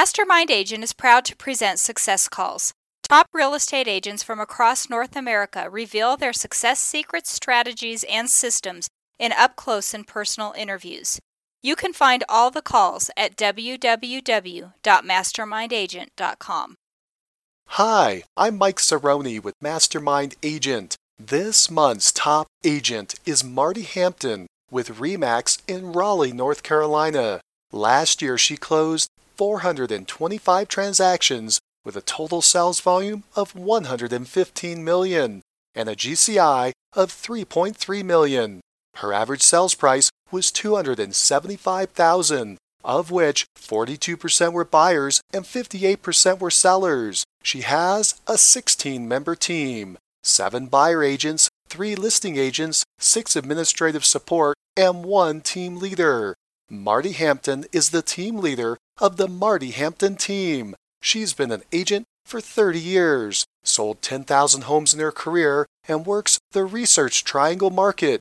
Mastermind Agent is proud to present Success Calls. Top real estate agents from across North America reveal their success secrets, strategies, and systems in up close and personal interviews. You can find all the calls at www.mastermindagent.com. Hi, I'm Mike Cerrone with Mastermind Agent. This month's top agent is Marti Hampton with Remax in Raleigh, North Carolina. Last year, she closed 425 transactions with a total sales volume of 115 million and a GCI of 3.3 million. Her average sales price was 275,000, of which 42% were buyers and 58% were sellers. She has a 16-member team, 7 buyer agents, 3 listing agents, 6 administrative support, and 1 team leader. Marti Hampton is the team leader of the Marti Hampton team. She's been an agent for 30 years, sold 10,000 homes in her career, and works the Research Triangle market.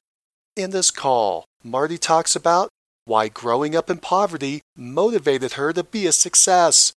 In this call, Marti talks about why growing up in poverty motivated her to be a success,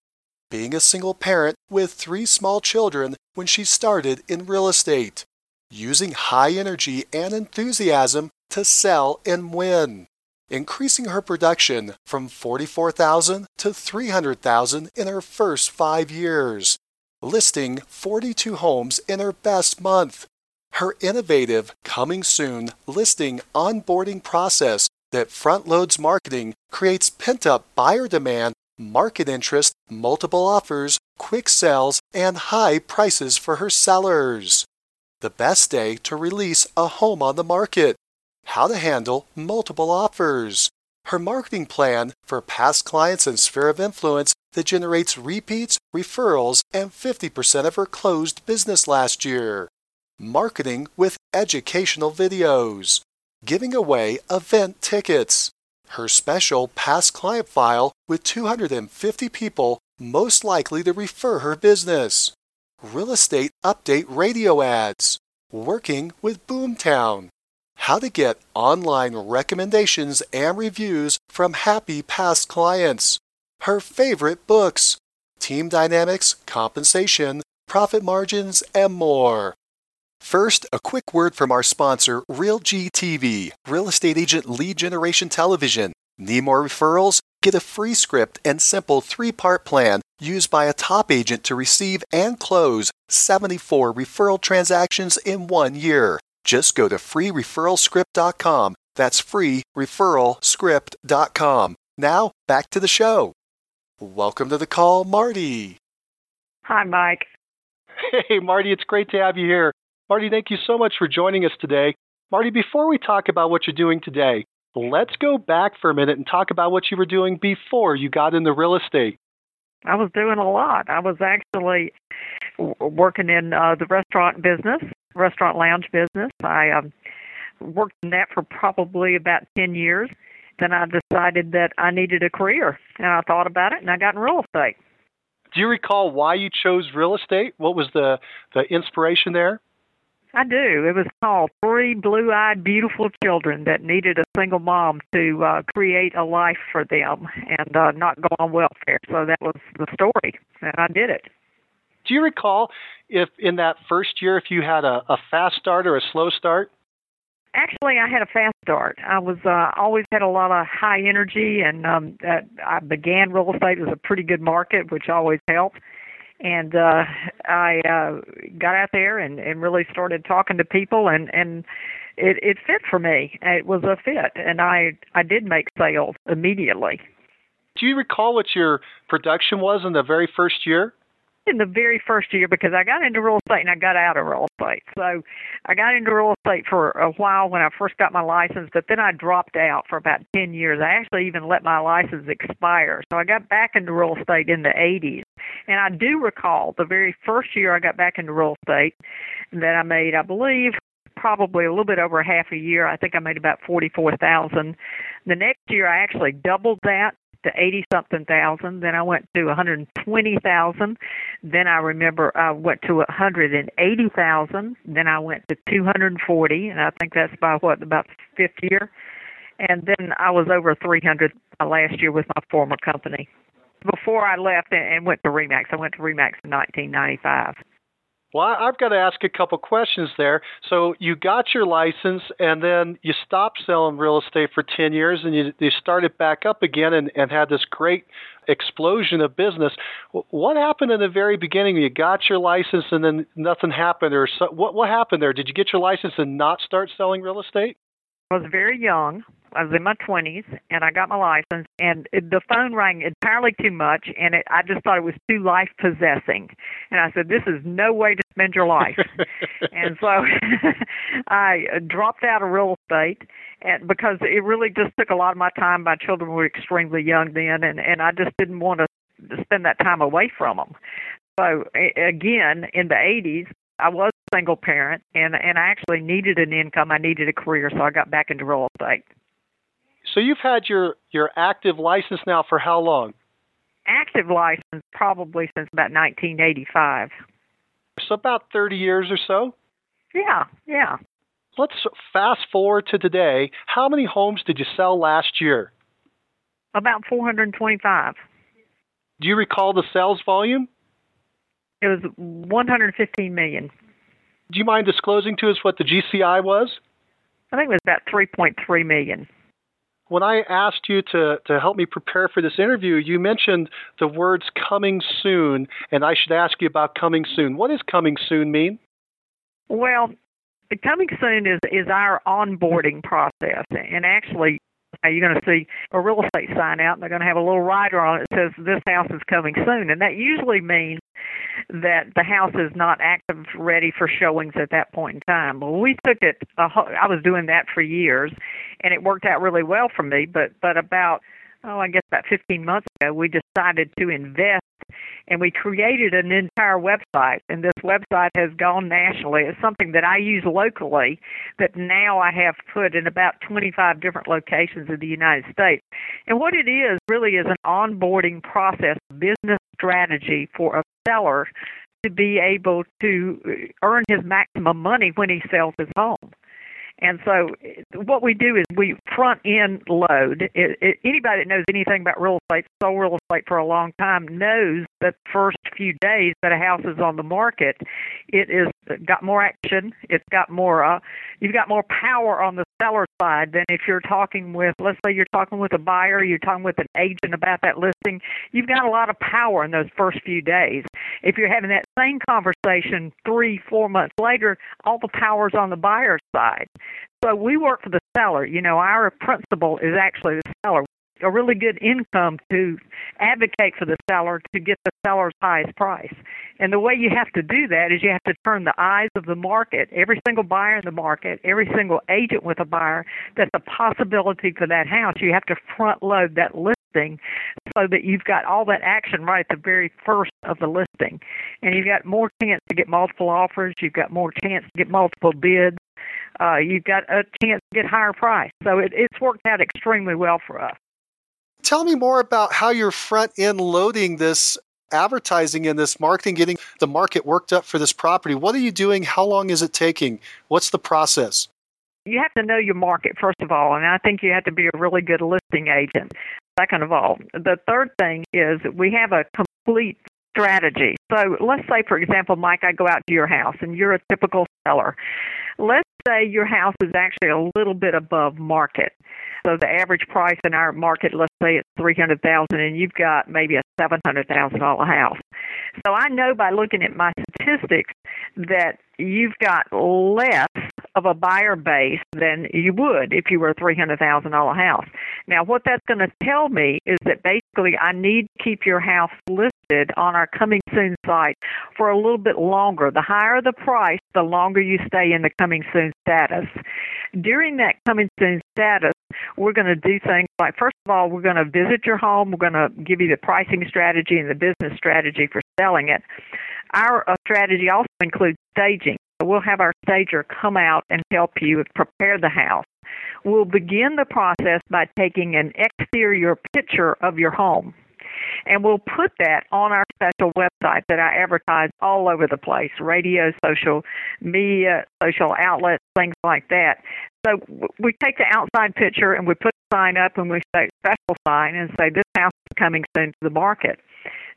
being a single parent with three small children when she started in real estate, using high energy and enthusiasm to sell and win, increasing her production from 44,000 to 300,000 in her first 5 years, listing 42 homes in her best month. Her innovative coming soon listing onboarding process that front loads marketing creates pent-up buyer demand, market interest, multiple offers, quick sales, and high prices for her sellers. The best day to release a home on the market how to handle multiple offers, her marketing plan for past clients and sphere of influence that generates repeats, referrals, and 50% of her closed business last year, marketing with educational videos, giving away event tickets, her special past client file with 250 people most likely to refer her business, real estate update radio ads, working with Boomtown, how to get online recommendations and reviews from happy past clients, her favorite books, team dynamics, compensation, profit margins, and more. First, a quick word from our sponsor, RealG TV, Real Estate Agent Lead Generation Television. Need more referrals? Get a free script and simple three part plan used by a top agent to receive and close 74 referral transactions in one year. Just go to freereferralscript.com. That's freereferralscript.com. Now, back to the show. Welcome to the call, Marti. Hi, Mike. Hey, Marti, it's great to have you here. Marti, thank you so much for joining us today. Marti, before we talk about what you're doing today, let's go back for a minute and talk about what you were doing before you got into real estate. I was doing a lot. I was actually working in uh, the restaurant business restaurant lounge business. I um, worked in that for probably about 10 years. Then I decided that I needed a career, and I thought about it, and I got in real estate. Do you recall why you chose real estate? What was the the inspiration there? I do. It was called Three Blue Eyed Beautiful Children That Needed a Single Mom to uh, Create a Life for Them and uh, Not Go on Welfare. So that was the story, and I did it. Do you recall if in that first year if you had a, a fast start or a slow start? Actually, I had a fast start. I was uh, always had a lot of high energy, and um, uh, I began real estate. It was a pretty good market, which always helped. And uh, I uh, got out there and, and really started talking to people, and and it, it fit for me. It was a fit, and I I did make sales immediately. Do you recall what your production was in the very first year? In the very first year because I got into real estate and I got out of real estate. So I got into real estate for a while when I first got my license, but then I dropped out for about 10 years. I actually even let my license expire. So I got back into real estate in the 80s. And I do recall the very first year I got back into real estate that I made, I believe, probably a little bit over half a year. I think I made about 44,000. The next year I actually doubled that to 80 something thousand. Then I went to 120,000. Then I remember I went to 180,000. Then I went to 240, and I think that's by what about fifth year. And then I was over 300 uh, last year with my former company. before I left and went to Remax. I went to Remax in 1995. Well, I've got to ask a couple questions there. So you got your license, and then you stopped selling real estate for 10 years, and you, you started back up again and, and had this great explosion of business. What happened in the very beginning? You got your license, and then nothing happened, or so, what? What happened there? Did you get your license and not start selling real estate? I was very young. I was in my 20s and I got my license and the phone rang entirely too much and it, I just thought it was too life possessing. And I said, this is no way to spend your life. and so I dropped out of real estate and because it really just took a lot of my time. My children were extremely young then and, and I just didn't want to spend that time away from them. So again, in the 80s, I was a single parent and and I actually needed an income. I needed a career, so I got back into real estate. So you've had your your active license now for how long? Active license probably since about 1985. So about 30 years or so? Yeah, yeah. Let's fast forward to today. How many homes did you sell last year? About 425. Do you recall the sales volume? It was 115 million. Do you mind disclosing to us what the GCI was? I think it was about 3.3 million. When I asked you to, to help me prepare for this interview, you mentioned the words coming soon, and I should ask you about coming soon. What does coming soon mean? Well, coming soon is, is our onboarding process. And actually, you're going to see a real estate sign out, and they're going to have a little rider on it that says, This house is coming soon. And that usually means that the house is not active ready for showings at that point in time. Well, we took it. I was doing that for years, and it worked out really well for me. But but about oh, I guess about 15 months ago, we decided to invest and we created an entire website. And this website has gone nationally. It's something that I use locally that now I have put in about 25 different locations in the United States. And what it is really is an onboarding process, business strategy for a seller to be able to uh, earn his maximum money when he sells his home. And so, what we do is we front end load. It, it, anybody that knows anything about real estate, sold real estate for a long time, knows that first few days that a house is on the market, it is got more action. It's got more. Uh, you've got more power on the seller side than if you're talking with, let's say, you're talking with a buyer, you're talking with an agent about that listing. You've got a lot of power in those first few days. If you're having that same conversation three, four months later, all the power's on the buyer's side. So we work for the seller. You know, our principal is actually the seller. A really good income to advocate for the seller to get the seller's highest price. And the way you have to do that is you have to turn the eyes of the market, every single buyer in the market, every single agent with a buyer, that's a possibility for that house. You have to front load that listing so that you've got all that action right at the very first of the listing. And you've got more chance to get multiple offers, you've got more chance to get multiple bids, uh, you've got a chance to get higher price. So it, it's worked out extremely well for us. Tell me more about how you're front end loading this advertising and this marketing, getting the market worked up for this property. What are you doing? How long is it taking? What's the process? You have to know your market, first of all, and I think you have to be a really good listing agent, second of all. The third thing is we have a complete strategy. So let's say, for example, Mike, I go out to your house and you're a typical seller. Let's say your house is actually a little bit above market. So the average price in our market, let's say it's three hundred thousand, and you've got maybe a seven hundred thousand dollar house. So I know by looking at my statistics that you've got less of a buyer base than you would if you were a three hundred thousand dollar house. Now, what that's going to tell me is that basically I need to keep your house listed on our coming soon site for a little bit longer. The higher the price, the longer you stay in the coming soon status. During that coming soon status, we're going to do things like first of all, we're going to visit your home. We're going to give you the pricing strategy and the business strategy for selling it. Our uh, strategy also includes staging. We'll have our stager come out and help you prepare the house. We'll begin the process by taking an exterior picture of your home. And we'll put that on our special website that I advertise all over the place radio, social media, social outlets, things like that. So we take the outside picture and we put the sign up and we say special sign and say this house is coming soon to the market.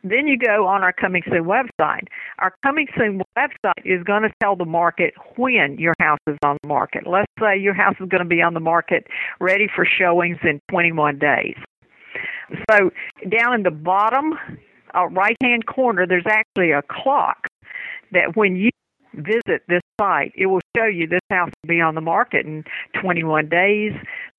Then you go on our Coming Soon website. Our Coming Soon website is going to tell the market when your house is on the market. Let's say your house is going to be on the market ready for showings in 21 days. So down in the bottom uh, right hand corner, there's actually a clock that when you visit this site, it will show you this house will be on the market in 21 days,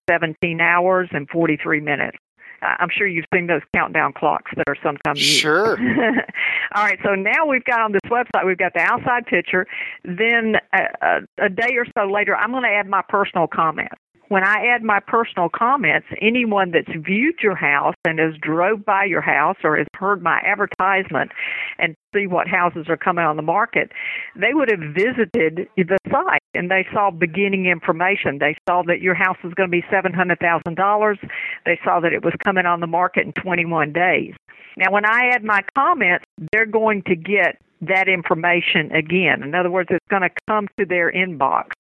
17 hours, and 43 minutes. I'm sure you've seen those countdown clocks that are sometimes used. Sure. All right, so now we've got on this website, we've got the outside picture. Then a, a, a day or so later, I'm going to add my personal comments when I add my personal comments, anyone that's viewed your house and has drove by your house or has heard my advertisement and see what houses are coming on the market, they would have visited the site and they saw beginning information. They saw that your house was going to be $700,000. They saw that it was coming on the market in 21 days. Now, when I add my comments, they're going to get that information again. In other words, it's going to come to their inbox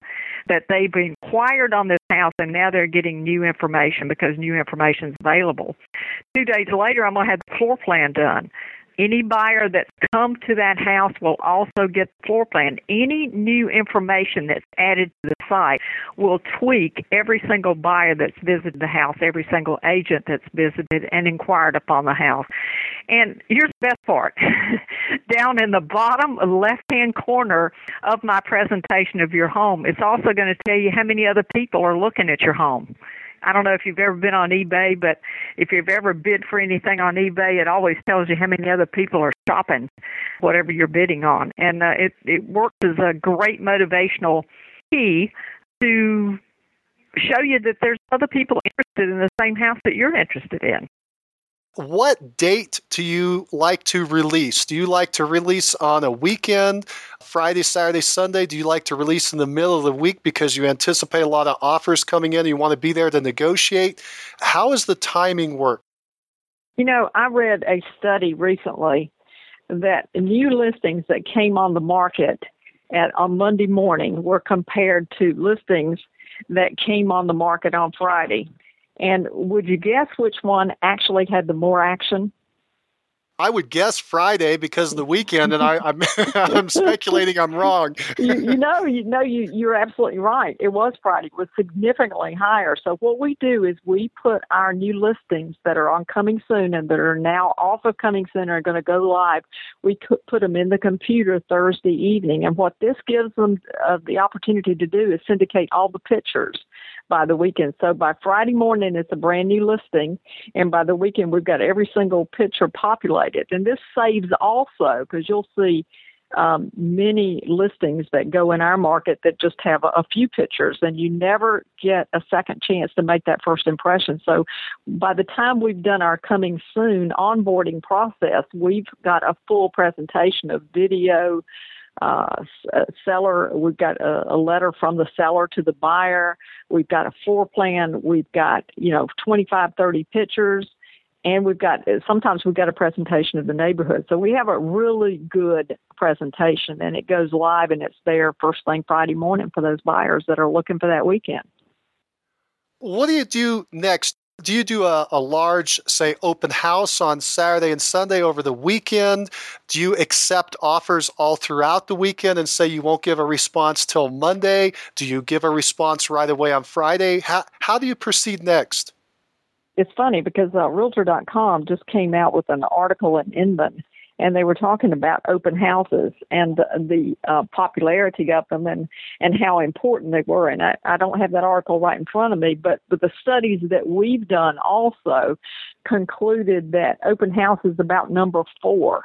that they've inquired on this house and now they're getting new information because new information is available. Two days later, I'm going to have the floor plan done. Any buyer that's come to that house will also get the floor plan. Any new information that's added to the site will tweak every single buyer that's visited the house, every single agent that's visited and inquired upon the house. And here's the best part. Down in the bottom left hand corner of my presentation of your home, it's also going to tell you how many other people are looking at your home. I don't know if you've ever been on eBay, but if you've ever bid for anything on eBay, it always tells you how many other people are shopping whatever you're bidding on, and uh, it it works as a great motivational key to show you that there's other people interested in the same house that you're interested in what date do you like to release? Do you like to release on a weekend, Friday, Saturday, Sunday? Do you like to release in the middle of the week because you anticipate a lot of offers coming in? and You want to be there to negotiate? How does the timing work? You know, I read a study recently that new listings that came on the market at on Monday morning were compared to listings that came on the market on Friday. And would you guess which one actually had the more action? I would guess Friday because of the weekend, and I, am I'm, I'm speculating I'm wrong. you, you, know, you know, you you're absolutely right. It was Friday. It was significantly higher. So what we do is we put our new listings that are on coming soon and that are now off of coming soon are going to go live. We put them in the computer Thursday evening, and what this gives them uh, the opportunity to do is syndicate all the pictures by the weekend. So by Friday morning, it's a brand new listing, and by the weekend, we've got every single picture populated. And this saves also because you'll see um, many listings that go in our market that just have a, a, few pictures, and you never get a second chance to make that first impression. So, by the time we've done our coming soon onboarding process, we've got a full presentation of video, uh, uh, seller. We've got a, a, letter from the seller to the buyer. We've got a floor plan. We've got, you know, 25, 30 pictures. And we've got, sometimes we've got a presentation of the neighborhood. So we have a really good presentation and it goes live and it's there first thing Friday morning for those buyers that are looking for that weekend. What do you do next do you do a, a, large, say, open house on Saturday and Sunday over the weekend? Do you accept offers all throughout the weekend and say you won't give a response till Monday? Do you give a response right away on Friday? How, how do you proceed next? It's funny because uh, Realtor.com just came out with an article in Inman and they were talking about open houses and the, the uh, popularity of them and and how important they were. And I, I don't have that article right in front of me, but but the studies that we've done also concluded that open house is about number four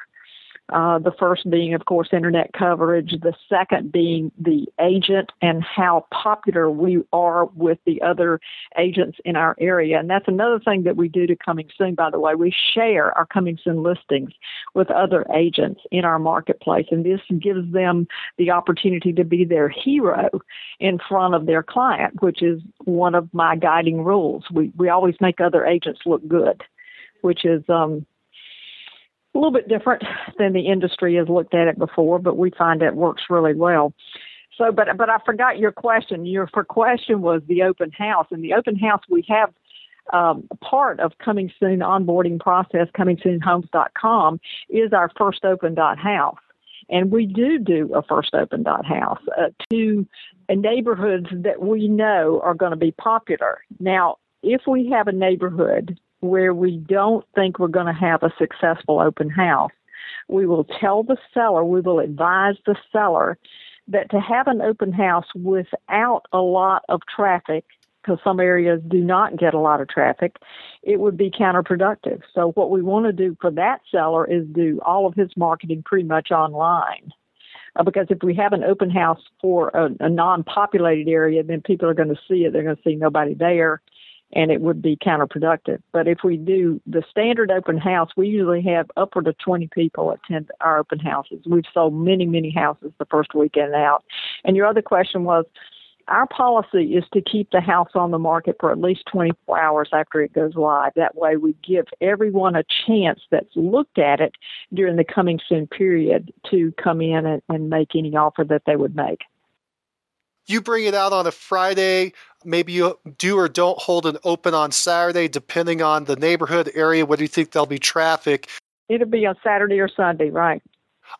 uh, the first being, of course, internet coverage. The second being the agent and how popular we are with the other agents in our area. And that's another thing that we do to Coming Soon, by the way. We share our Coming Soon listings with other agents in our marketplace. And this gives them the opportunity to be their hero in front of their client, which is one of my guiding rules. We, we always make other agents look good, which is, um, a little bit different than the industry has looked at it before, but we find it works really well. So, but but I forgot your question. Your for question was the open house, and the open house we have um, part of coming soon onboarding process, coming soon homes.com is our first open dot house. And we do do a first open dot house uh, to neighborhoods that we know are going to be popular. Now, if we have a neighborhood where we don't think we're going to have a successful open house, we will tell the seller, we will advise the seller that to have an open house without a lot of traffic, because some areas do not get a lot of traffic, it would be counterproductive. So, what we want to do for that seller is do all of his marketing pretty much online. Uh, because if we have an open house for a, a non populated area, then people are going to see it. They're going to see nobody there and it would be counterproductive. But if we do the standard open house, we usually have upward of 20 people attend our open houses. We've sold many, many houses the first weekend out. And your other question was, our policy is to keep the house on the market for at least 24 hours after it goes live. That way, we give everyone a chance that's looked at it during the coming soon period to come in and, and make any offer that they would make you bring it out on a Friday. Maybe you do or don't hold an open on Saturday, depending on the neighborhood area. What do you think there'll be traffic? It'll be on Saturday or Sunday, right?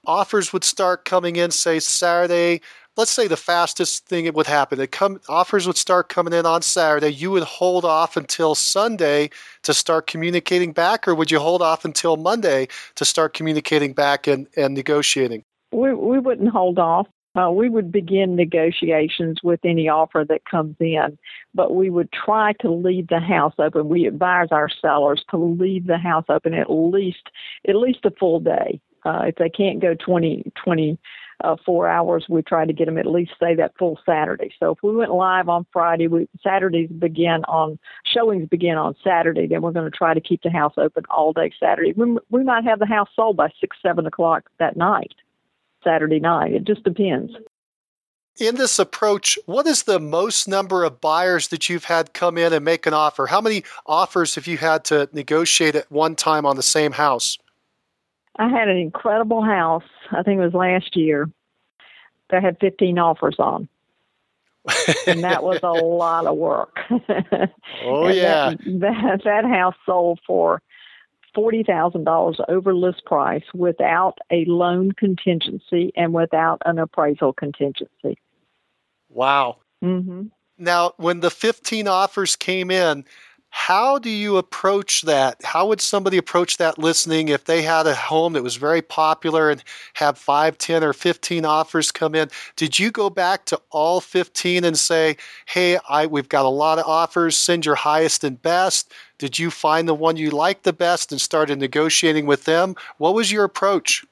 Offers would start coming in, say Saturday. Let's say the fastest thing it would happen. It come offers would start coming in on Saturday. You would hold off until Sunday to start communicating back, or would you hold off until Monday to start communicating back and, and negotiating? We we wouldn't hold off uh, we would begin negotiations with any offer that comes in, but we would try to leave the house open. We advise our sellers to leave the house open at least at least a full day. Uh, if they can't go 20, 20 uh, four hours, we try to get them at least say that full Saturday. So if we went live on Friday, we Saturdays begin on showings begin on Saturday. Then we're going to try to keep the house open all day Saturday. We, we might have the house sold by six, seven o'clock that night. Saturday night. It just depends. In this approach, what is the most number of buyers that you've had come in and make an offer? How many offers have you had to negotiate at one time on the same house? I had an incredible house, I think it was last year, that had 15 offers on. and that was a lot of work. oh yeah. That, that, that house sold for $40,000 over list price without a loan contingency and without an appraisal contingency. Wow. Mm-hmm. Now, when the 15 offers came in, how do you approach that? How would somebody approach that listening if they had a home that was very popular and have 5, 10, or 15 offers come in? Did you go back to all 15 and say, hey, I, we've got a lot of offers, send your highest and best? Did you find the one you liked the best and started negotiating with them? What was your approach?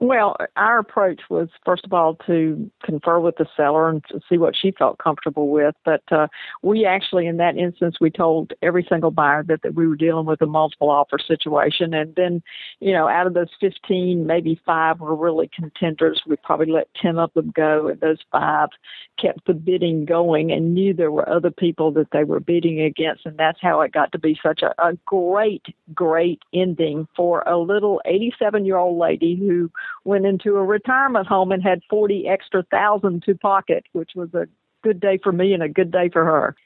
Well, our approach was first of all to confer with the seller and see what she felt comfortable with. But uh, we actually, in that instance, we told every single buyer that, that we were dealing with a multiple offer situation. And then, you know, out of those 15, maybe five were really contenders. We probably let 10 of them go, and those five kept the bidding going and knew there were other people that they were bidding against. And that's how it got to be such a, a great, great ending for a little 87 year old lady who went into a retirement home and had 40 extra thousand to pocket, which was a good day for me and a good day for her.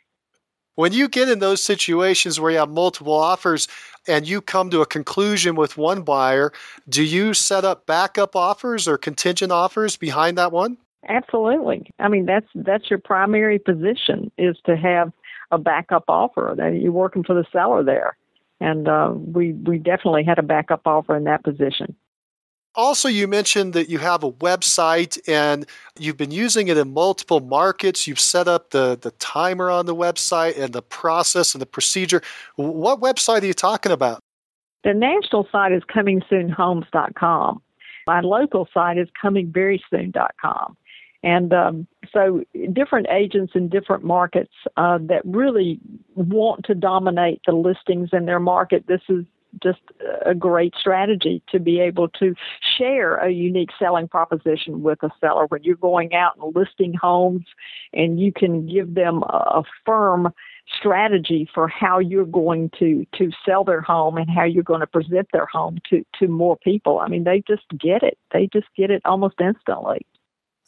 When you get in those situations where you have multiple offers and you come to a conclusion with one buyer, do you set up backup offers or contingent offers behind that one? Absolutely. I mean that's that's your primary position is to have a backup offer that you're working for the seller there, and uh, we we definitely had a backup offer in that position also, you mentioned that you have a website and you've been using it in multiple markets. You've set up the, the timer on the website and the process and the procedure. What website are you talking about? The national site is comingsoonhomes.com. My local site is comingverysoon.com. And um, so, different agents in different markets uh, that really want to dominate the listings in their market. This is just a great strategy to be able to share a unique selling proposition with a seller when you're going out and listing homes and you can give them a firm strategy for how you're going to to sell their home and how you're going to present their home to to more people. I mean, they just get it. They just get it almost instantly.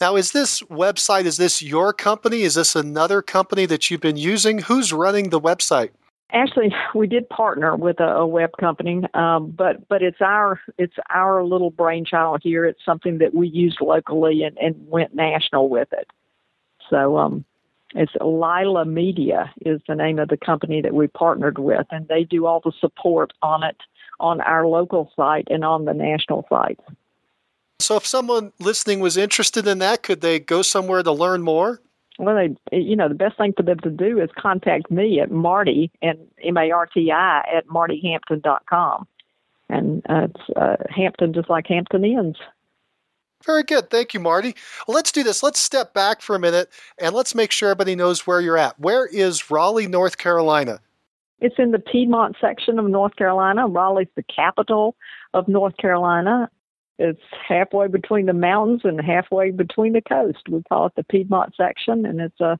Now, is this website is this your company? Is this another company that you've been using? Who's running the website? Actually, we did partner with a, a web company, um, but but it's our it's our little brainchild here. It's something that we used locally and, and went national with it. So um, it's Lila Media is the name of the company that we partnered with, and they do all the support on it on our local site and on the national site. So, if someone listening was interested in that, could they go somewhere to learn more? Well, they, you know, the best thing for them to do is contact me at Marti and M A R T I at martihampton.com. And uh, it's uh, Hampton just like Hampton Inns. Very good. Thank you, Marti. Well, let's do this. Let's step back for a minute and let's make sure everybody knows where you're at. Where is Raleigh, North Carolina? It's in the Piedmont section of North Carolina. Raleigh's the capital of North Carolina. It's halfway between the mountains and halfway between the coast. We call it the Piedmont section, and it's a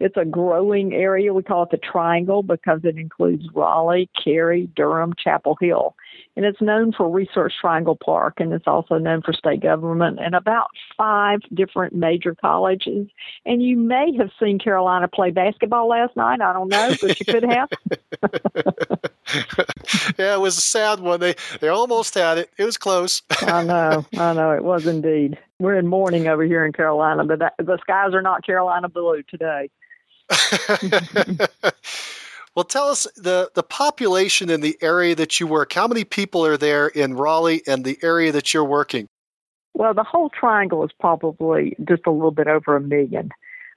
it's a growing area. We call it the Triangle because it includes Raleigh, Cary, Durham, Chapel Hill. And it's known for Research Triangle Park, and it's also known for state government and about five different major colleges. And you may have seen Carolina play basketball last night. I don't know, but you could have. yeah, it was a sad one. They they almost had it. It was close. I know, I know, it was indeed. We're in mourning over here in Carolina, but that, the skies are not Carolina blue today. well, tell us the, the population in the area that you work. How many people are there in Raleigh and the area that you're working? Well, the whole triangle is probably just a little bit over a million.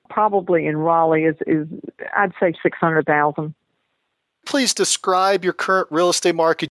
Probably in Raleigh is, is I'd say 600,000. Please describe your current real estate market.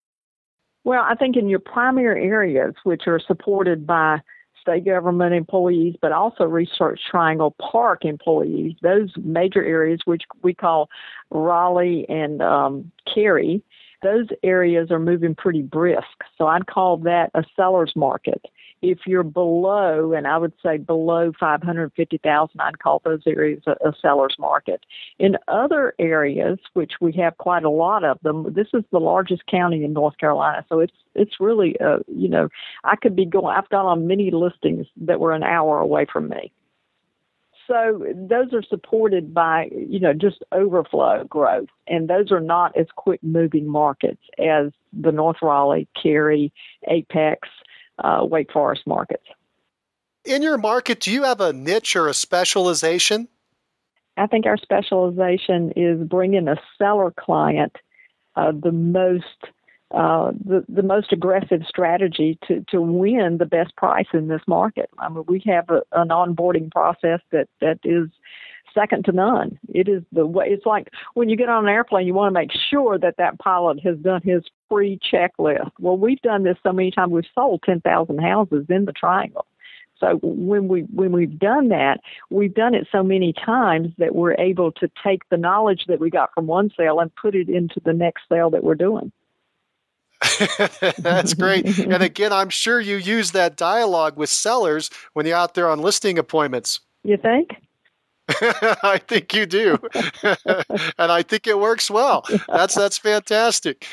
Well, I think in your primary areas, which are supported by state government employees, but also Research Triangle Park employees. Those major areas, which we call Raleigh and um, Cary, those areas are moving pretty brisk. So I'd call that a seller's market if you're below, and I would say below 550,000, I'd call those areas a, a, seller's market. In other areas, which we have quite a lot of them, this is the largest county in North Carolina, so it's it's really, uh, you know, I could be going. I've gone on many listings that were an hour away from me. So those are supported by, you know, just overflow growth, and those are not as quick moving markets as the North Raleigh, Cary, Apex, uh, Wake Forest markets. In your market, do you have a niche or a specialization? I think our specialization is bringing a seller client uh, the most uh, the, the most aggressive strategy to, to win the best price in this market. I mean, we have a, an onboarding process that, that is second to none. It is the way. It's like when you get on an airplane, you want to make sure that that pilot has done his free checklist. Well, we've done this so many times. We've sold ten thousand houses in the Triangle. So when we when we've done that, we've done it so many times that we're able to take the knowledge that we got from one sale and put it into the next sale that we're doing. That's great. and again, I'm sure you use that dialogue with sellers when you're out there on listing appointments. You think? I think you do. and I think it works well. That's that's fantastic.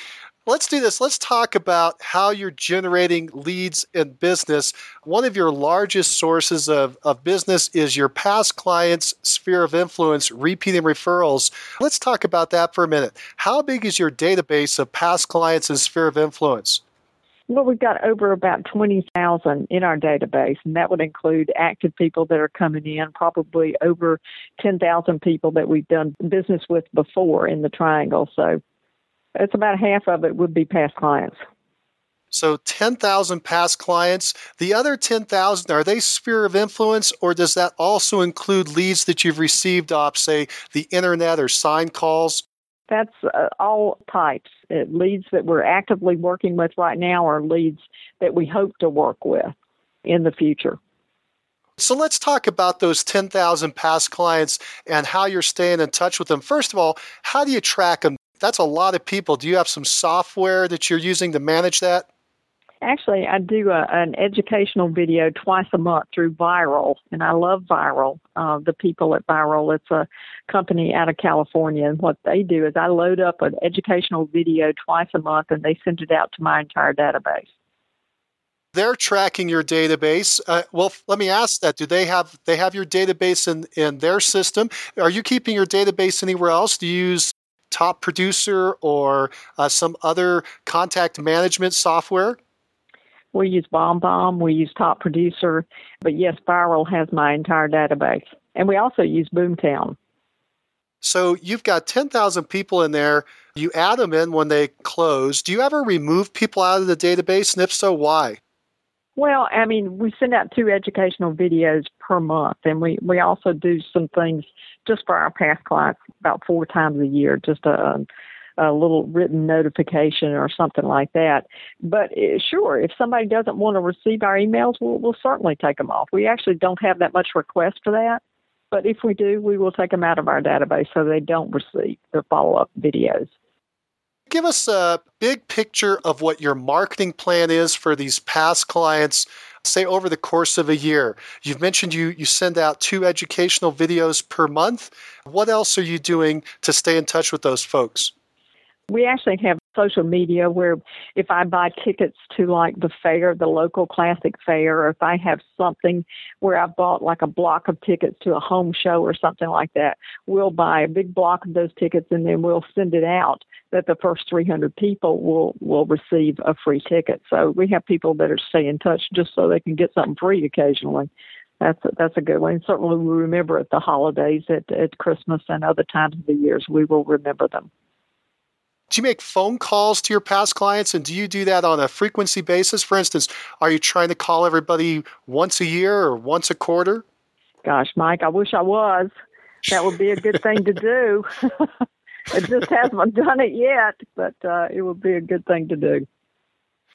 Let's do this. Let's talk about how you're generating leads in business. One of your largest sources of, of business is your past clients' sphere of influence, repeating referrals. Let's talk about that for a minute. How big is your database of past clients and sphere of influence? Well, we've got over about 20,000 in our database, and that would include active people that are coming in, probably over 10,000 people that we've done business with before in the triangle. So it's about half of it would be past clients. So 10,000 past clients. The other 10,000, are they sphere of influence, or does that also include leads that you've received off, say, the internet or sign calls? That's uh, all types. It leads that we're actively working with right now are leads that we hope to work with in the future. So let's talk about those 10,000 past clients and how you're staying in touch with them. First of all, how do you track them? That's a lot of people. Do you have some software that you're using to manage that? Actually, I do a, an educational video twice a month through Vyral, and I love Vyral. Uh, the people at Vyral, it's a company out of California, and what they do is I load up an educational video twice a month, and they send it out to my entire database. They're tracking your database. Uh, well, let me ask that: Do they have they have your database in in their system? Are you keeping your database anywhere else? Do you use Top Producer or uh, some other contact management software? We use BombBomb, we use Top Producer, but yes, Vyral has my entire database. And we also use Boomtown. So you've got 10,000 people in there. You add them in when they close. Do you ever remove people out of the database? And if so, why? Well, I mean, we send out two educational videos per month, and we, we also do some things just for our past clients about four times a year, just a, a little written notification or something like that. But uh, sure, if somebody doesn't want to receive our emails, we'll, we'll certainly take them off. We actually don't have that much request for that, but if we do, we will take them out of our database so they don't receive the follow up videos. Give us a big picture of what your marketing plan is for these past clients, say over the course of a year. You've mentioned you, you send out two educational videos per month. What else are you doing to stay in touch with those folks? We actually have social media where if I buy tickets to like the fair, the local classic fair, or if I have something where I've bought like a block of tickets to a home show or something like that, we'll buy a big block of those tickets and then we'll send it out that the first 300 people will will receive a free ticket. So we have people that are stay in touch just so they can get something free occasionally. That's a, that's a good one. certainly we remember at the holidays, at, at Christmas, and other times of the years, we will remember them. Do you make phone calls to your past clients and do you do that on a frequency basis? For instance, are you trying to call everybody once a year or once a quarter? Gosh, Mike, I wish I was. That would be a good thing to do. it just hasn't done it yet, but uh, it would be a good thing to do.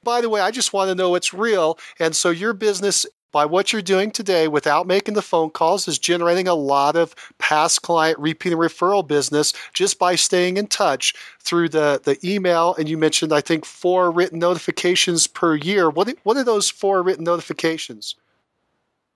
By the way, I just want to know it's real. And so your business by what you're doing today without making the phone calls is generating a lot of past client repeat and referral business just by staying in touch through the, the email. And you mentioned, I think, four written notifications per year. What, what are those four written notifications?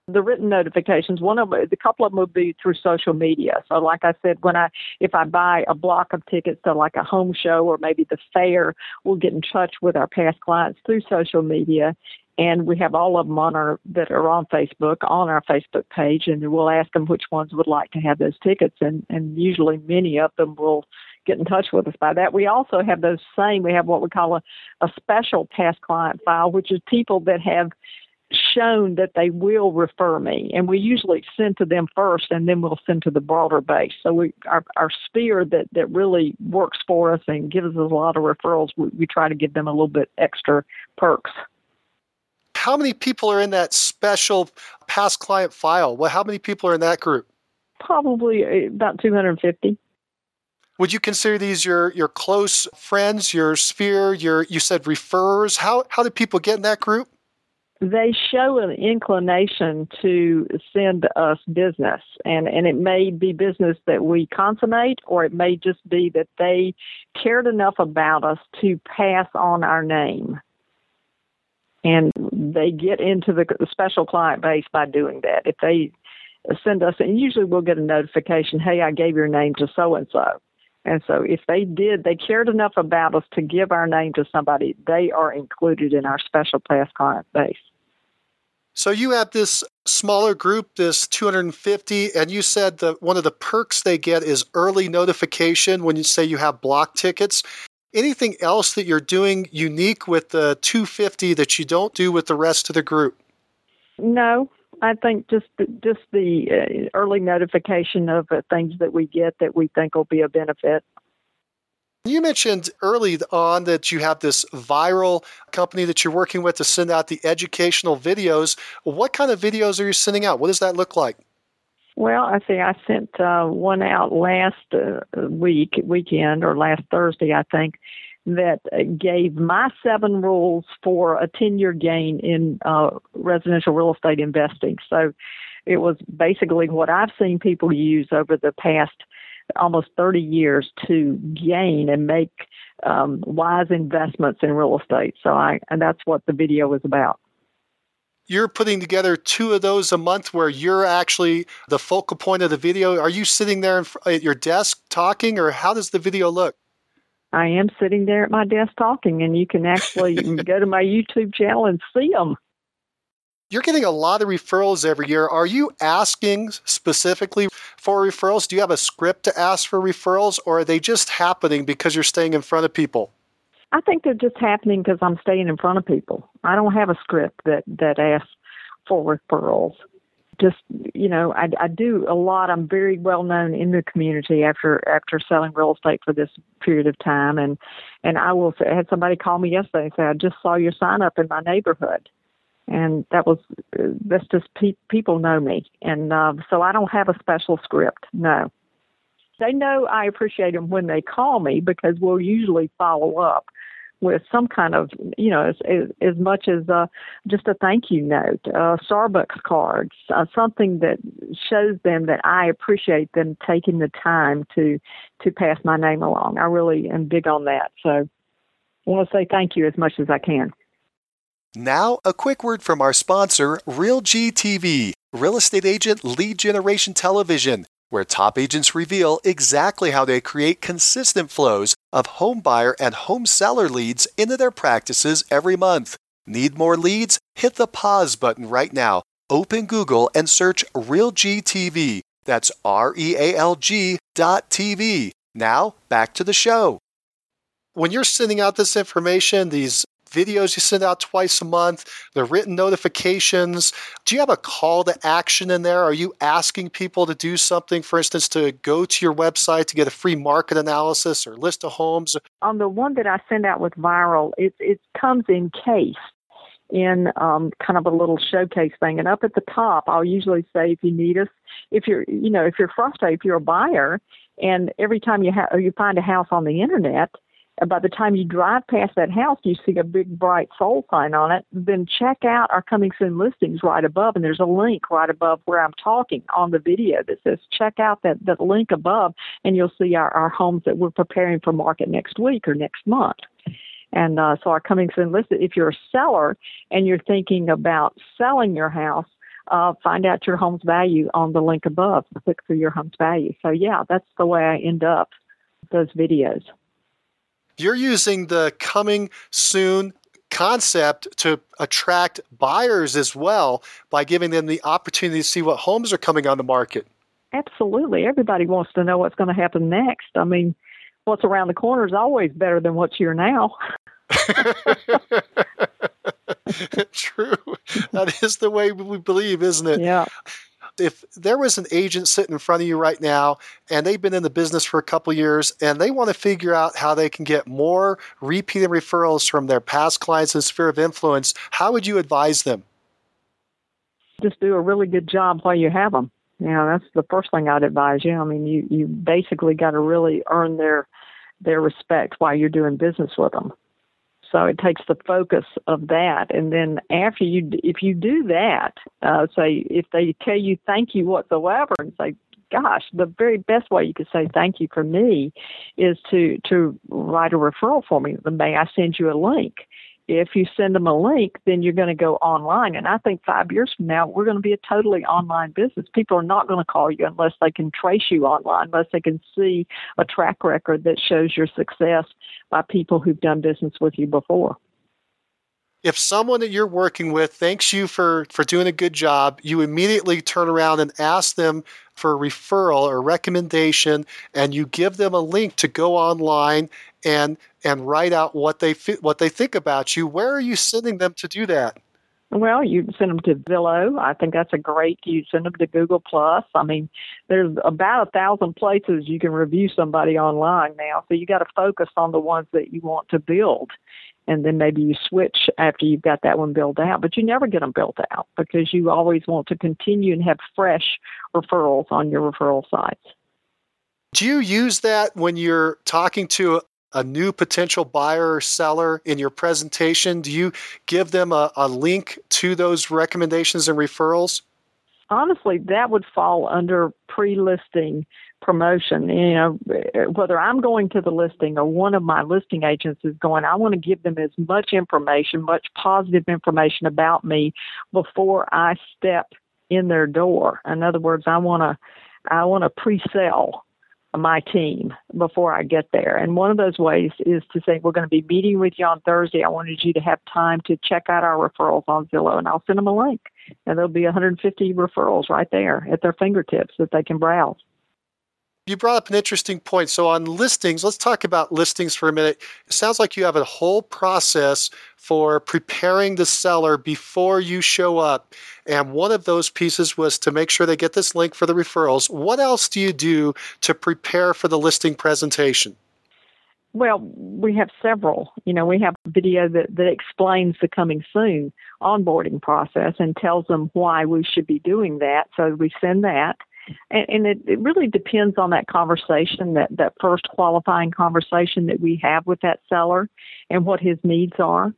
the written notifications one of the couple of them would be through social media so like i said when i if i buy a block of tickets to like a home show or maybe the fair we'll get in touch with our past clients through social media and we have all of them on our that are on Facebook on our Facebook page, and we'll ask them which ones would like to have those tickets, and and usually many of them will get in touch with us by that. We also have those same. We have what we call a, a special past client file, which is people that have shown that they will refer me and we usually send to them first and then we'll send to the broader base so we our, our sphere that that really works for us and gives us a lot of referrals we, we try to give them a little bit extra perks how many people are in that special past client file? Well, how many people are in that group? Probably uh, about 250. Would you consider these your your close friends, your sphere, your you said referrers? How how do people get in that group? They show an inclination to send us business, and and it may be business that we consummate, or it may just be that they cared enough about us to pass on our name and they get into the special client base by doing that. If they send us, and usually we'll get a notification, hey, I gave your name to so and so. And so if they did, they cared enough about us to give our name to somebody, they are included in our special past client base. So you have this smaller group, this 250, and you said that one of the perks they get is early notification when you say you have block tickets. Anything else that you're doing unique with the 250 that you don't do with the rest of the group? No, I think just the, just the uh, early notification of uh, things that we get that we think will be a benefit. You mentioned early on that you have this Vyral company that you're working with to send out the educational videos. What kind of videos are you sending out? What does that look like? Well, I see. I sent uh, one out last uh, week, weekend, or last Thursday, I think, that gave my seven rules for a 10 year gain in uh, residential real estate investing. So it was basically what I've seen people use over the past almost 30 years to gain and make um, wise investments in real estate. So I, and that's what the video was about you're putting together two of those a month where you're actually the focal point of the video. Are you sitting there at your desk talking, or how does the video look? I am sitting there at my desk talking, and you can actually go to my YouTube channel and see them. You're getting a lot of referrals every year. Are you asking specifically for referrals? Do you have a script to ask for referrals, or are they just happening because you're staying in front of people? I think they're just happening because I'm staying in front of people. I don't have a script that that asks for referrals. Just you know, I, I do a lot. I'm very well known in the community after after selling real estate for this period of time, and and I will say, I had somebody call me yesterday and say, I just saw your sign up in my neighborhood and that was that's just pe- people know me, and uh, so I don't have a special script. No, they know I appreciate them when they call me because we'll usually follow up with some kind of you know as as, as much as uh, just a thank you note, uh, Starbucks cards, uh, something that shows them that I appreciate them taking the time to to pass my name along. I really am big on that, so I want to say thank you as much as I can. Now, a quick word from our sponsor, RealG TV, real estate agent lead generation television, where top agents reveal exactly how they create consistent flows of home buyer and home seller leads into their practices every month. Need more leads? Hit the pause button right now. Open Google and search RealG TV. That's R E A L G dot TV. Now, back to the show. When you're sending out this information, these videos you send out twice a month, the written notifications. Do you have a call to action in there? Are you asking people to do something, for instance, to go to your website to get a free market analysis or list of homes? On the one that I send out with Vyral, it, it comes encased in um, kind of a little showcase thing. And up at the top, I'll usually say if you need us, if you're, you know, if you're frustrated, if you're a buyer, and every time you have you find a house on the internet, and by the time you drive past that house, you see a big bright soul sign on it. Then check out our coming soon listings right above, and there's a link right above where I'm talking on the video that says check out that, that link above, and you'll see our, our homes that we're preparing for market next week or next month. And uh, so our coming soon listed. If you're a seller and you're thinking about selling your house, uh, find out your home's value on the link above. Click through your home's value. So yeah, that's the way I end up those videos. You're using the coming soon concept to attract buyers as well by giving them the opportunity to see what homes are coming on the market. Absolutely. Everybody wants to know what's going to happen next. I mean, what's around the corner is always better than what's here now. True. That is the way we believe, isn't it? Yeah if there was an agent sitting in front of you right now and they've been in the business for a couple years and they want to figure out how they can get more repeated referrals from their past clients and sphere of influence, how would you advise them? Just do a really good job while you have them. You know, that's the first thing I'd advise you. I mean, you you basically got to really earn their their respect while you're doing business with them. So it takes the focus of that, and then after you, if you do that, uh, say if they tell you thank you whatsoever, and say, "Gosh, the very best way you could say thank you for me is to to write a referral for me. May I send you a link?" If you send them a link, then you're going to go online. And I think five years from now, we're going to be a totally online business. People are not going to call you unless they can trace you online, unless they can see a track record that shows your success by people who've done business with you before. If someone that you're working with thanks you for, for doing a good job, you immediately turn around and ask them for a referral or recommendation, and you give them a link to go online and and write out what they what they think about you. Where are you sending them to do that? Well, you send them to Zillow. I think that's a great. You send them to Google Plus. I mean, there's about a thousand places you can review somebody online now. So you got to focus on the ones that you want to build, and then maybe you switch after you've got that one built out. But you never get them built out because you always want to continue and have fresh referrals on your referral sites. Do you use that when you're talking to a new potential buyer or seller in your presentation? Do you give them a, a link to those recommendations and referrals? Honestly, that would fall under pre listing promotion. You know, whether I'm going to the listing or one of my listing agents is going, I want to give them as much information, much positive information about me before I step in their door. In other words, I want to I want to pre-sell my team before I get there. And one of those ways is to say, we're going to be meeting with you on Thursday. I wanted you to have time to check out our referrals on Zillow, and I'll send them a link. And there'll be 150 referrals right there at their fingertips that they can browse. You brought up an interesting point. So, on listings, let's talk about listings for a minute. It sounds like you have a whole process for preparing the seller before you show up. And one of those pieces was to make sure they get this link for the referrals. What else do you do to prepare for the listing presentation? Well, we have several. You know, we have a video that, that explains the coming soon onboarding process and tells them why we should be doing that. So we send that and, and it, it really depends on that conversation, that, that first qualifying conversation that we have with that seller and what his needs are.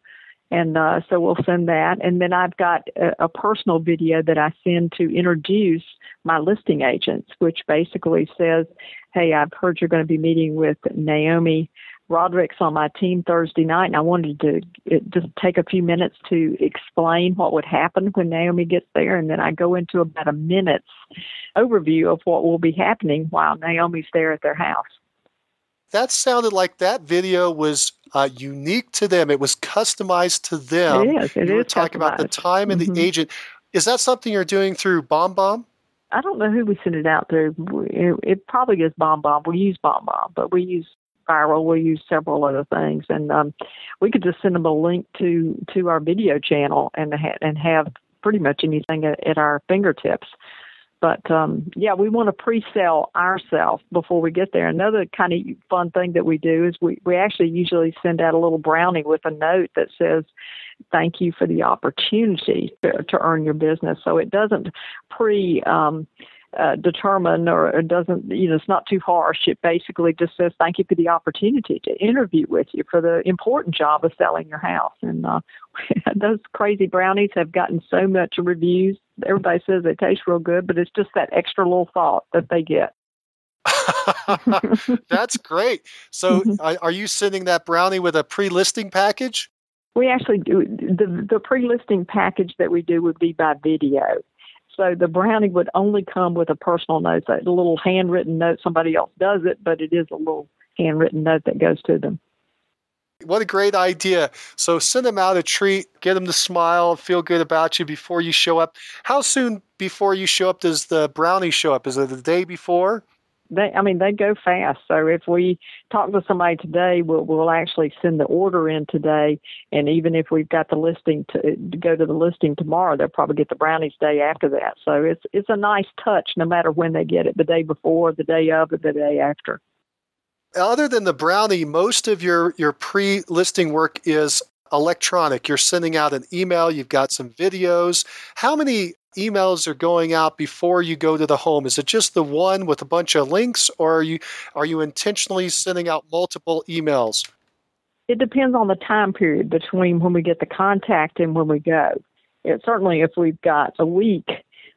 And uh, so we'll send that. And then I've got a, a personal video that I send to introduce my listing agents, which basically says, Hey, I've heard you're going to be meeting with Naomi Roderick's on my team Thursday night, and I wanted to just take a few minutes to explain what would happen when Naomi gets there, and then I go into about a minute's overview of what will be happening while Naomi's there at their house. That sounded like that video was uh, unique to them. It was customized to them. It is. It you is were talking about the time and mm-hmm. the agent. Is that something you're doing through BombBomb? I don't know who we send it out to. It, it probably is BombBomb. We use BombBomb, but we use Spiral. We use several other things, and um, we could just send them a link to to our video channel and and have pretty much anything at, at our fingertips. But um, yeah, we want to pre-sell ourselves before we get there. Another kind of fun thing that we do is we, we actually usually send out a little brownie with a note that says, "Thank you for the opportunity to, to earn your business." So it doesn't pre um, uh, determine or doesn't, you know, it's not too harsh. It basically just says thank you for the opportunity to interview with you for the important job of selling your house. And uh, those crazy brownies have gotten so much reviews. Everybody says they taste real good, but it's just that extra little thought that they get. That's great. So, mm-hmm. are you sending that brownie with a pre-listing package? We actually do the the pre-listing package that we do would be by video. So the brownie would only come with a personal note, a little handwritten note. Somebody else does it, but it is a little handwritten note that goes to them. What a great idea. So send them out a treat, get them to smile, feel good about you before you show up. How soon before you show up does the brownie show up? Is it the day before? They I mean they go fast. So if we talk to somebody today, we'll we'll actually send the order in today, and even if we've got the listing to, to go to the listing tomorrow, they'll probably get the brownies day after that. So it's it's a nice touch, no matter when they get it, the day before, the day of, or the day after. Other than the brownie, most of your your pre-listing work is electronic. You're sending out an email, you've got some videos. How many emails are going out before you go to the home? Is it just the one with a bunch of links, or are you are you intentionally sending out multiple emails? It depends on the time period between when we get the contact and when we go. It, certainly, if we've got a week,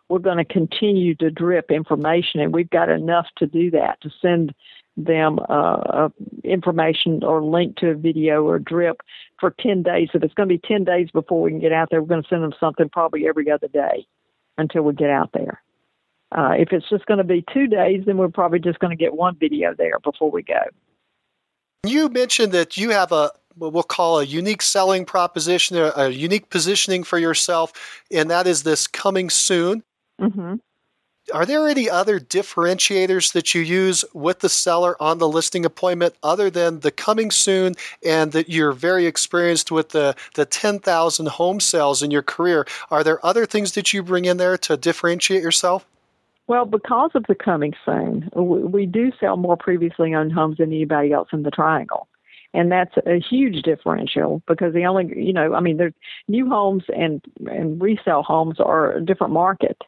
we're going to continue to drip information, and we've got enough to do that to send them uh, information or link to a video or drip for 10 days. If it's going to be 10 days before we can get out there, we're going to send them something probably every other day until we get out there. Uh, if it's just going to be two days, then we're probably just going to get one video there before we go. You mentioned that you have a what we'll call a unique selling proposition, a, a unique positioning for yourself, and that is this coming soon. Mm-hmm. Are there any other differentiators that you use with the seller on the listing appointment other than the coming soon and that you're very experienced with the, the 10,000 home sales in your career? Are there other things that you bring in there to differentiate yourself? Well, because of the coming soon, we do sell more previously owned homes than anybody else in the triangle. And that's a huge differential because the only, you know, I mean, there's new homes and, and resale homes are a different market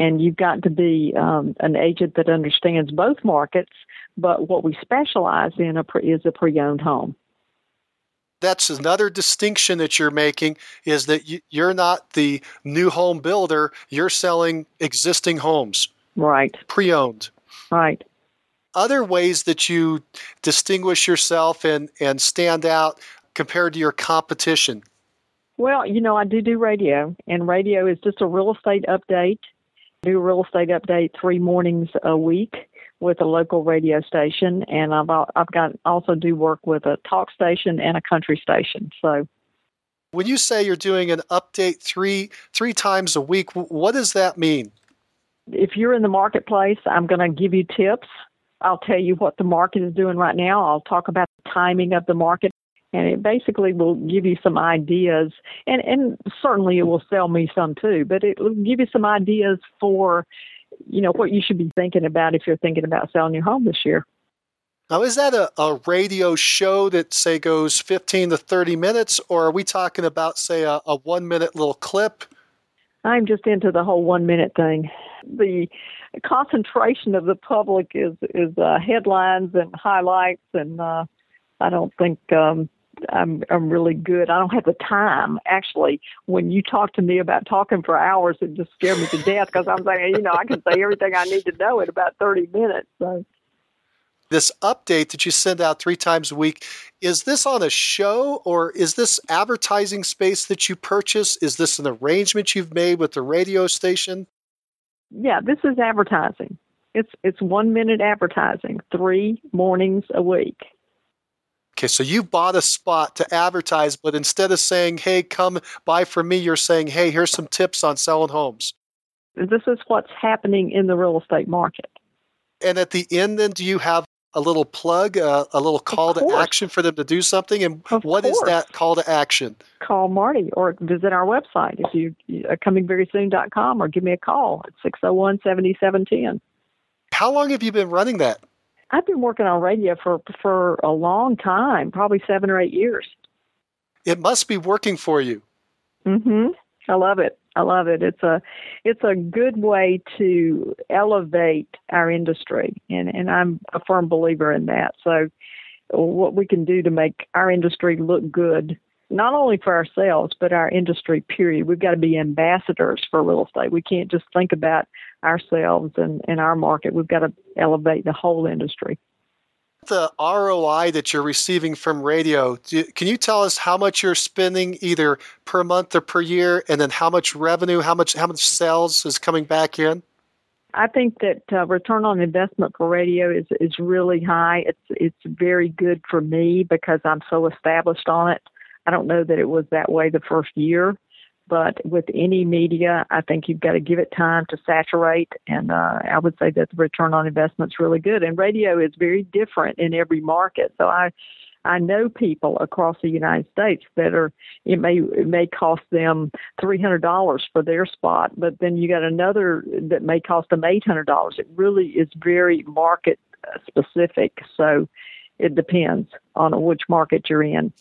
and you've got to be um, an agent that understands both markets. But what we specialize in is a pre-owned home. That's another distinction that you're making is that you're not the new home builder. You're selling existing homes. Right. Pre-owned. Right. Other ways that you distinguish yourself and, and stand out compared to your competition. Well, you know, I do do radio, and radio is just a real estate update do real estate update three mornings a week with a local radio station, and I've I've got also do work with a talk station and a country station. So, when you say you're doing an update three three times a week, what does that mean? If you're in the marketplace, I'm going to give you tips. I'll tell you what the market is doing right now. I'll talk about the timing of the market and it basically will give you some ideas and and certainly it will sell me some too but it will give you some ideas for you know what you should be thinking about if you're thinking about selling your home this year. Now is that a, a radio show that say goes 15 to 30 minutes or are we talking about say a, a one minute little clip? I'm just into the whole one minute thing. The concentration of the public is is uh, headlines and highlights and uh, I don't think um, I'm I'm really good. I don't have the time. Actually, when you talk to me about talking for hours, it just scared me to death because I'm saying, you know, I can say everything I need to know in about 30 minutes. So. This update that you send out three times a week, is this on a show or is this advertising space that you purchase? Is this an arrangement you've made with the radio station? Yeah, this is advertising. It's it's one minute advertising, three mornings a week. Okay, so you bought a spot to advertise, but instead of saying, hey, come buy from me, you're saying, hey, here's some tips on selling homes. This is what's happening in the real estate market. And at the end, then, do you have a little plug, uh, a little call to action for them to do something? And of what course. is that call to action? Call Marti or visit our website if you uh, comingverysoon.com or give me a call at 601 7710. How long have you been running that? I've been working on radio for for a long time, probably seven or eight years. It must be working for you. Mm-hmm. I love it. I love it. It's a it's a good way to elevate our industry, and and I'm a firm believer in that. So, what we can do to make our industry look good not only for ourselves but our industry period. We've got to be ambassadors for real estate. We can't just think about ourselves and, and our market. We've got to elevate the whole industry. The roi that you're receiving from radio do, can you tell us how much you're spending either per month or per year and then how much revenue how much how much sales is coming back in? I think that uh, return on investment for radio is is really high. It's it's very good for me because I'm so established on it. I don't know that it was that way the first year, but with any media, I think you've got to give it time to saturate. And uh, I would say that the return on investment is really good. And radio is very different in every market. So I, I know people across the United States that are it may it may cost them three hundred dollars for their spot, but then you got another that may cost them eight hundred dollars. It really is very market specific. So it depends on which market you're in.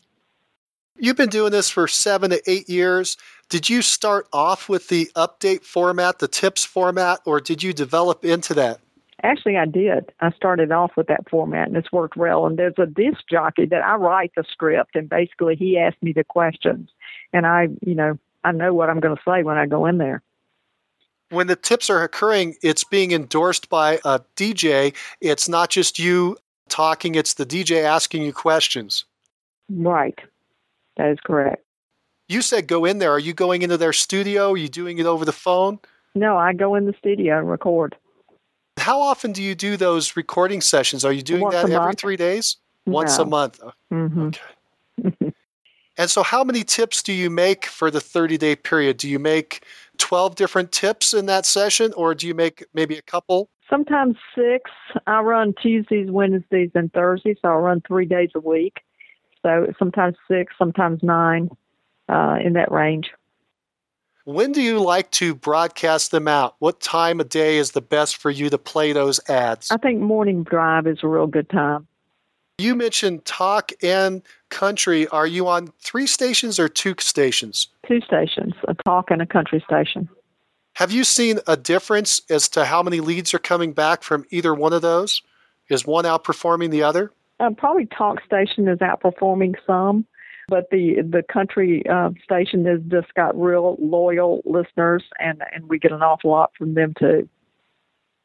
You've been doing this for seven to eight years. Did you start off with the update format, the tips format, or did you develop into that? Actually, I did. I started off with that format, and it's worked well. And there's a disc jockey that I write the script, and basically he asks me the questions, and I, you know, I know what I'm going to say when I go in there. When the tips are occurring, it's being endorsed by a DJ. It's not just you talking; it's the DJ asking you questions. Right. That is correct. You said go in there. Are you going into their studio? Are you doing it over the phone? No, I go in the studio and record. How often do you do those recording sessions? Are you doing Once that every month. three days? Once No. a month. Mm-hmm. Okay. And so, how many tips do you make for the 30 day period? Do you make 12 different tips in that session, or do you make maybe a couple? Sometimes six. I run Tuesdays, Wednesdays, and Thursdays, so I run three days a week. So sometimes six, sometimes nine, uh, in that range. When do you like to broadcast them out? What time of day is the best for you to play those ads? I think morning drive is a real good time. You mentioned talk and country. Are you on three stations or two stations? Two stations, a talk and a country station. Have you seen a difference as to how many leads are coming back from either one of those? Is one outperforming the other? Uh, probably talk station is outperforming some, but the the country uh, station has just got real loyal listeners, and and we get an awful lot from them too.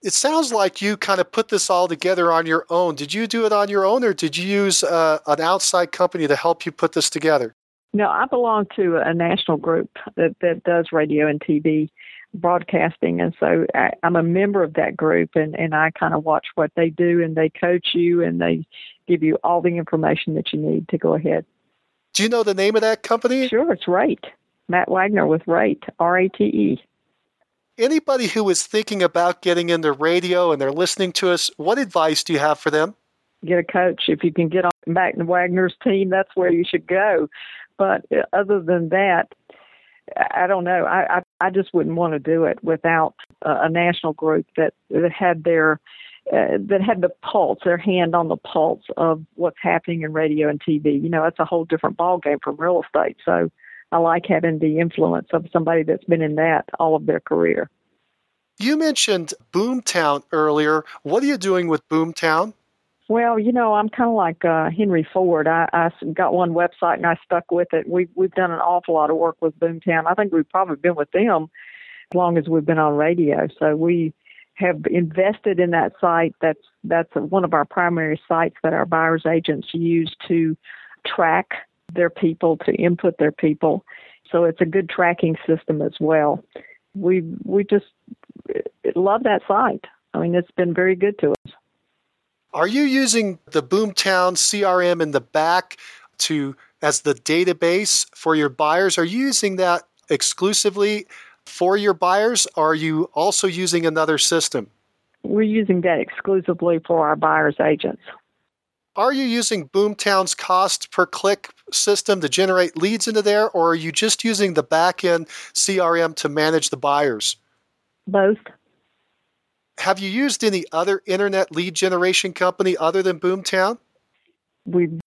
It sounds like you kind of put this all together on your own. Did you do it on your own, or did you use uh, an outside company to help you put this together? No, I belong to a national group that that does radio and TV, broadcasting, and so I, I'm a member of that group, and and I kind of watch what they do, and they coach you, and they give you all the information that you need to go ahead. Do you know the name of that company? Sure, it's Rate. Matt Wagner with Rate, R A T E. Anybody who is thinking about getting into radio and they're listening to us, what advice do you have for them? Get a coach. If you can get on Matt Wagner's team, that's where you should go. But uh, other than that, I don't know. I I, I just wouldn't want to do it without a, a national group that, that had their uh, that had the pulse, their hand on the pulse of what's happening in radio and TV. You know, that's a whole different ballgame from real estate. So I like having the influence of somebody that's been in that all of their career. You mentioned Boomtown earlier. What are you doing with Boomtown? Well, you know, I'm kind of like uh, Henry Ford. I, I got one website and I stuck with it. We've we've done an awful lot of work with Boomtown. I think we've probably been with them as long as we've been on radio. So we have invested in that site. That's that's one of our primary sites that our buyers agents use to track their people, to input their people. So it's a good tracking system as well. We we just love that site. I mean, it's been very good to us. Are you using the Boomtown CRM in the back to as the database for your buyers? Are you using that exclusively for your buyers? Or are you also using another system? We're using that exclusively for our buyers agents. Are you using Boomtown's cost per click system to generate leads into there, or are you just using the back end CRM to manage the buyers? Both. Have you used any other internet lead generation company other than Boomtown? We've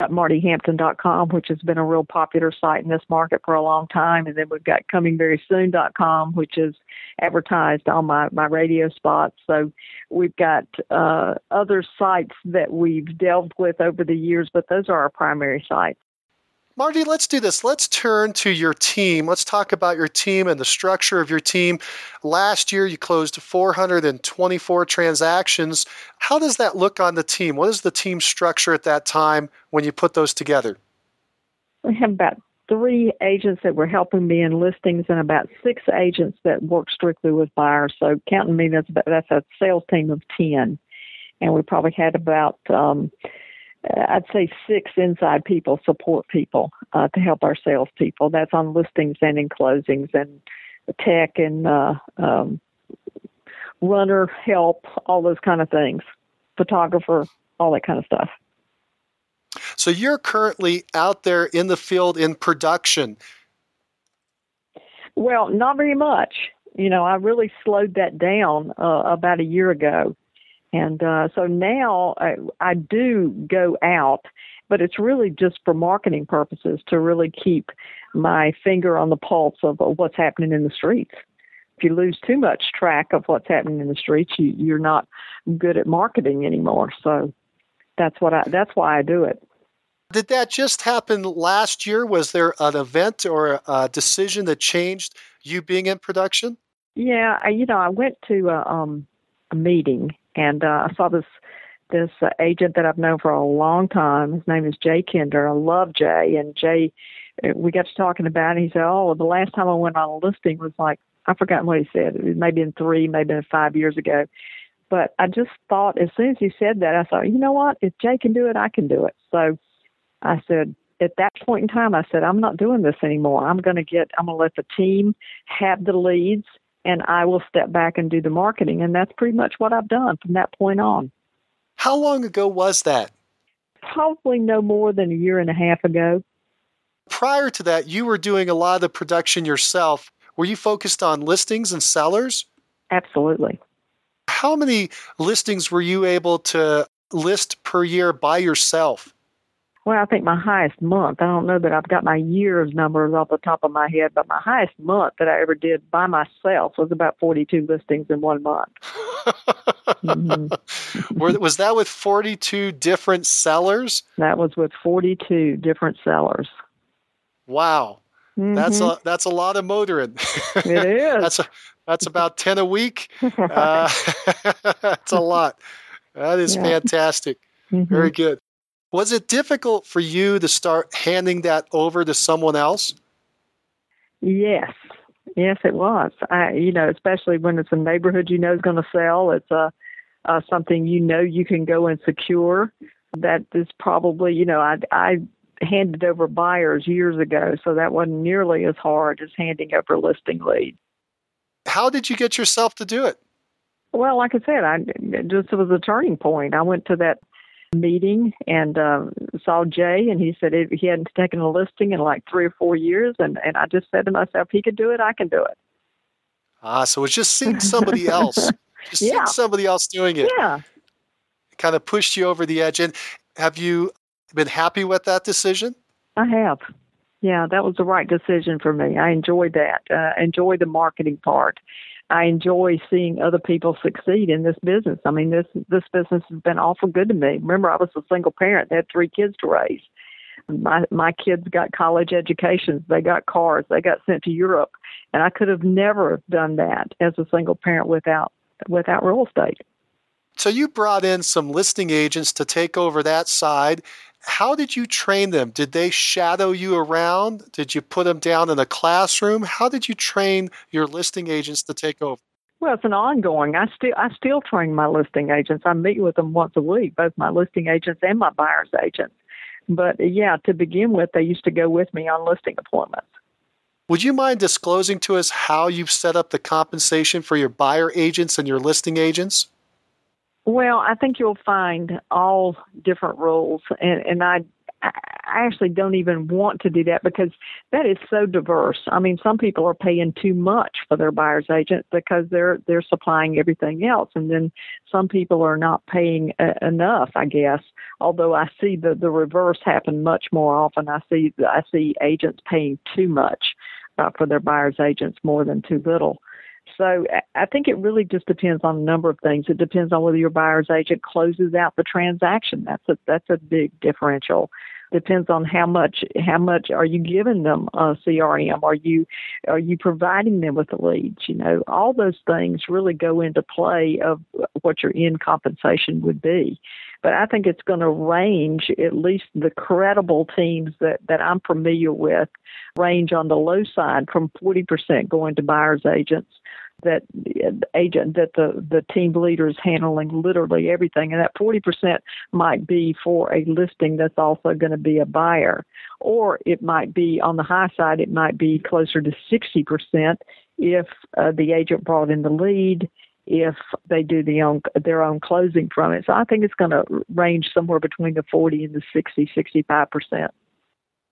got martihampton.com, which has been a real popular site in this market for a long time. And then we've got comingverysoon.com, which is advertised on my, my radio spots. So we've got uh, other sites that we've delved with over the years, but those are our primary sites. Marti, let's do this. Let's turn to your team. Let's talk about your team and the structure of your team. Last year, you closed 424 transactions. How does that look on the team? What is the team structure at that time when you put those together? We have about three agents that were helping me in listings and about six agents that work strictly with buyers. So counting me, that's about, that's a sales team of 10. And we probably had about um, I'd say six inside people support people uh, to help our salespeople. That's on listings and in closings and tech and uh, um, runner help, all those kind of things, photographer, all that kind of stuff. So you're currently out there in the field in production. Well, not very much. You know, I really slowed that down uh, about a year ago. And uh, so now I, I do go out, but it's really just for marketing purposes to really keep my finger on the pulse of, of what's happening in the streets. If you lose too much track of what's happening in the streets, you, you're not good at marketing anymore. So that's what I. That's why I do it. Did that just happen last year? Was there an event or a decision that changed you being in production? Yeah, I, you know, I went to a, um, a meeting and uh, I saw this this uh, agent that I've known for a long time. His name is Jay Kinder. I love Jay, and Jay, uh, we got to talking about it. And He said, "Oh, the last time I went on a listing was like I forgot what he said. It was maybe in three, maybe in five years ago." But I just thought as soon as he said that, I thought, you know what? If Jay can do it, I can do it. So I said, at that point in time, I said, I'm not doing this anymore. I'm going to get, I'm going to let the team have the leads and I will step back and do the marketing. And that's pretty much what I've done from that point on. How long ago was that? Probably no more than a year and a half ago. Prior to that, you were doing a lot of the production yourself. Were you focused on listings and sellers? Absolutely. How many listings were you able to list per year by yourself? Well, I think my highest month, I don't know that I've got my years numbers off the top of my head, but my highest month that I ever did by myself was about 42 listings in one month. mm-hmm. was that with 42 different sellers? That was with 42 different sellers. Wow. Mm-hmm. That's a that's a lot of motoring. It is. that's a, that's about ten a week. Uh, that's a lot. That is yeah. fantastic. Mm-hmm. Very good. Was it difficult for you to start handing that over to someone else? Yes. Yes, it was. I, you know, especially when it's a neighborhood you know is going to sell. It's a uh, something you know you can go and secure. That is probably, you know, I I handed over buyers years ago, so that wasn't nearly as hard as handing over listing leads. How did you get yourself to do it? Well, like I said, I just it was a turning point. I went to that meeting and uh, saw Jay, and he said it, he hadn't taken a listing in like three or four years, and and I just said to myself, he could do it, I can do it. Ah, so it's just seeing somebody else, just Yeah. seeing somebody else doing it, Yeah, it kind of pushed you over the edge. And have you been happy with that decision? I have. Yeah, that was the right decision for me. I enjoyed that. Uh, enjoy the marketing part. I enjoy seeing other people succeed in this business. I mean, this this business has been awful good to me. Remember, I was a single parent; had three kids to raise. My my kids got college educations. They got cars. They got sent to Europe, and I could have never done that as a single parent without without real estate. So you brought in some listing agents to take over that side. How did you train them? Did they shadow you around? Did you put them down in a classroom? How did you train your listing agents to take over? Well, it's an ongoing. I still I still train my listing agents. I meet with them once a week, both my listing agents and my buyers agents. But yeah, to begin with, they used to go with me on listing appointments. Would you mind disclosing to us how you've set up the compensation for your buyer agents and your listing agents? Well, I think you'll find all different rules, and and I I actually don't even want to do that because that is so diverse. I mean, some people are paying too much for their buyer's agent because they're they're supplying everything else, and then some people are not paying uh, enough. I guess. Although I see the the reverse happen much more often. I see I see agents paying too much uh, for their buyer's agents more than too little. So I think it really just depends on a number of things. It depends on whether your buyer's agent closes out the transaction. That's a that's a big differential. Depends on how much how much are you giving them uh, CRM? Are you are you providing them with the leads? You know, all those things really go into play of what your end compensation would be. But I think it's going to range at least the credible teams that that I'm familiar with range on the low side from 40% going to buyer's agents that the agent that the the team leader is handling literally everything. And that 40% might be for a listing that's also going to be a buyer. Or it might be on the high side it might be closer to 60% if uh, the agent brought in the lead if they do the own, their own closing from it so i think it's going to range somewhere between the 40 and the 60 65%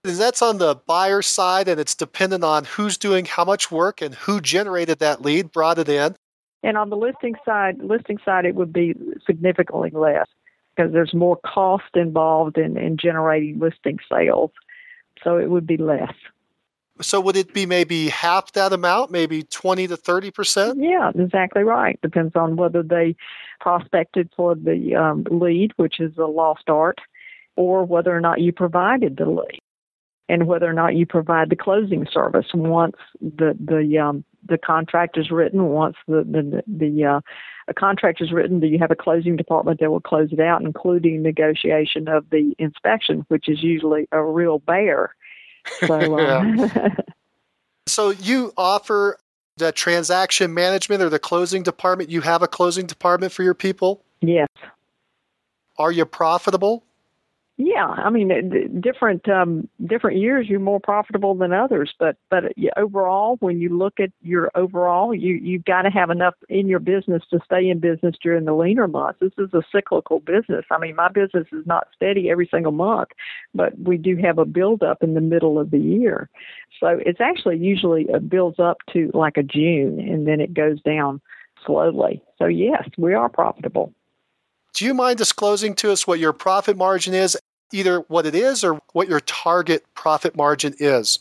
And that's on the buyer side, and it's dependent on who's doing how much work and who generated that lead, brought it in. And on the listing side, listing side, it would be significantly less because there's more cost involved in, in generating listing sales. So it would be less. So would it be maybe half that amount, maybe 20 to 30%? Yeah, exactly right. Depends on whether they prospected for the um, lead, which is a lost art, or whether or not you provided the lead, and whether or not you provide the closing service once the the um, the contract is written. Once the the the uh, a contract is written, do you have a closing department that will close it out, including negotiation of the inspection, which is usually a real bear. So. Um, So you offer the transaction management or the closing department. You have a closing department for your people. yes. Are you profitable? Yeah, I mean, different um, different years you're more profitable than others, but but overall, when you look at your overall, you you've got to have enough in your business to stay in business during the leaner months. This is a cyclical business. I mean, my business is not steady every single month, but we do have a build up in the middle of the year. So it's actually usually it builds up to like a June, and then it goes down slowly. So yes, we are profitable. Do you mind disclosing to us what your profit margin is, either what it is or what your target profit margin is?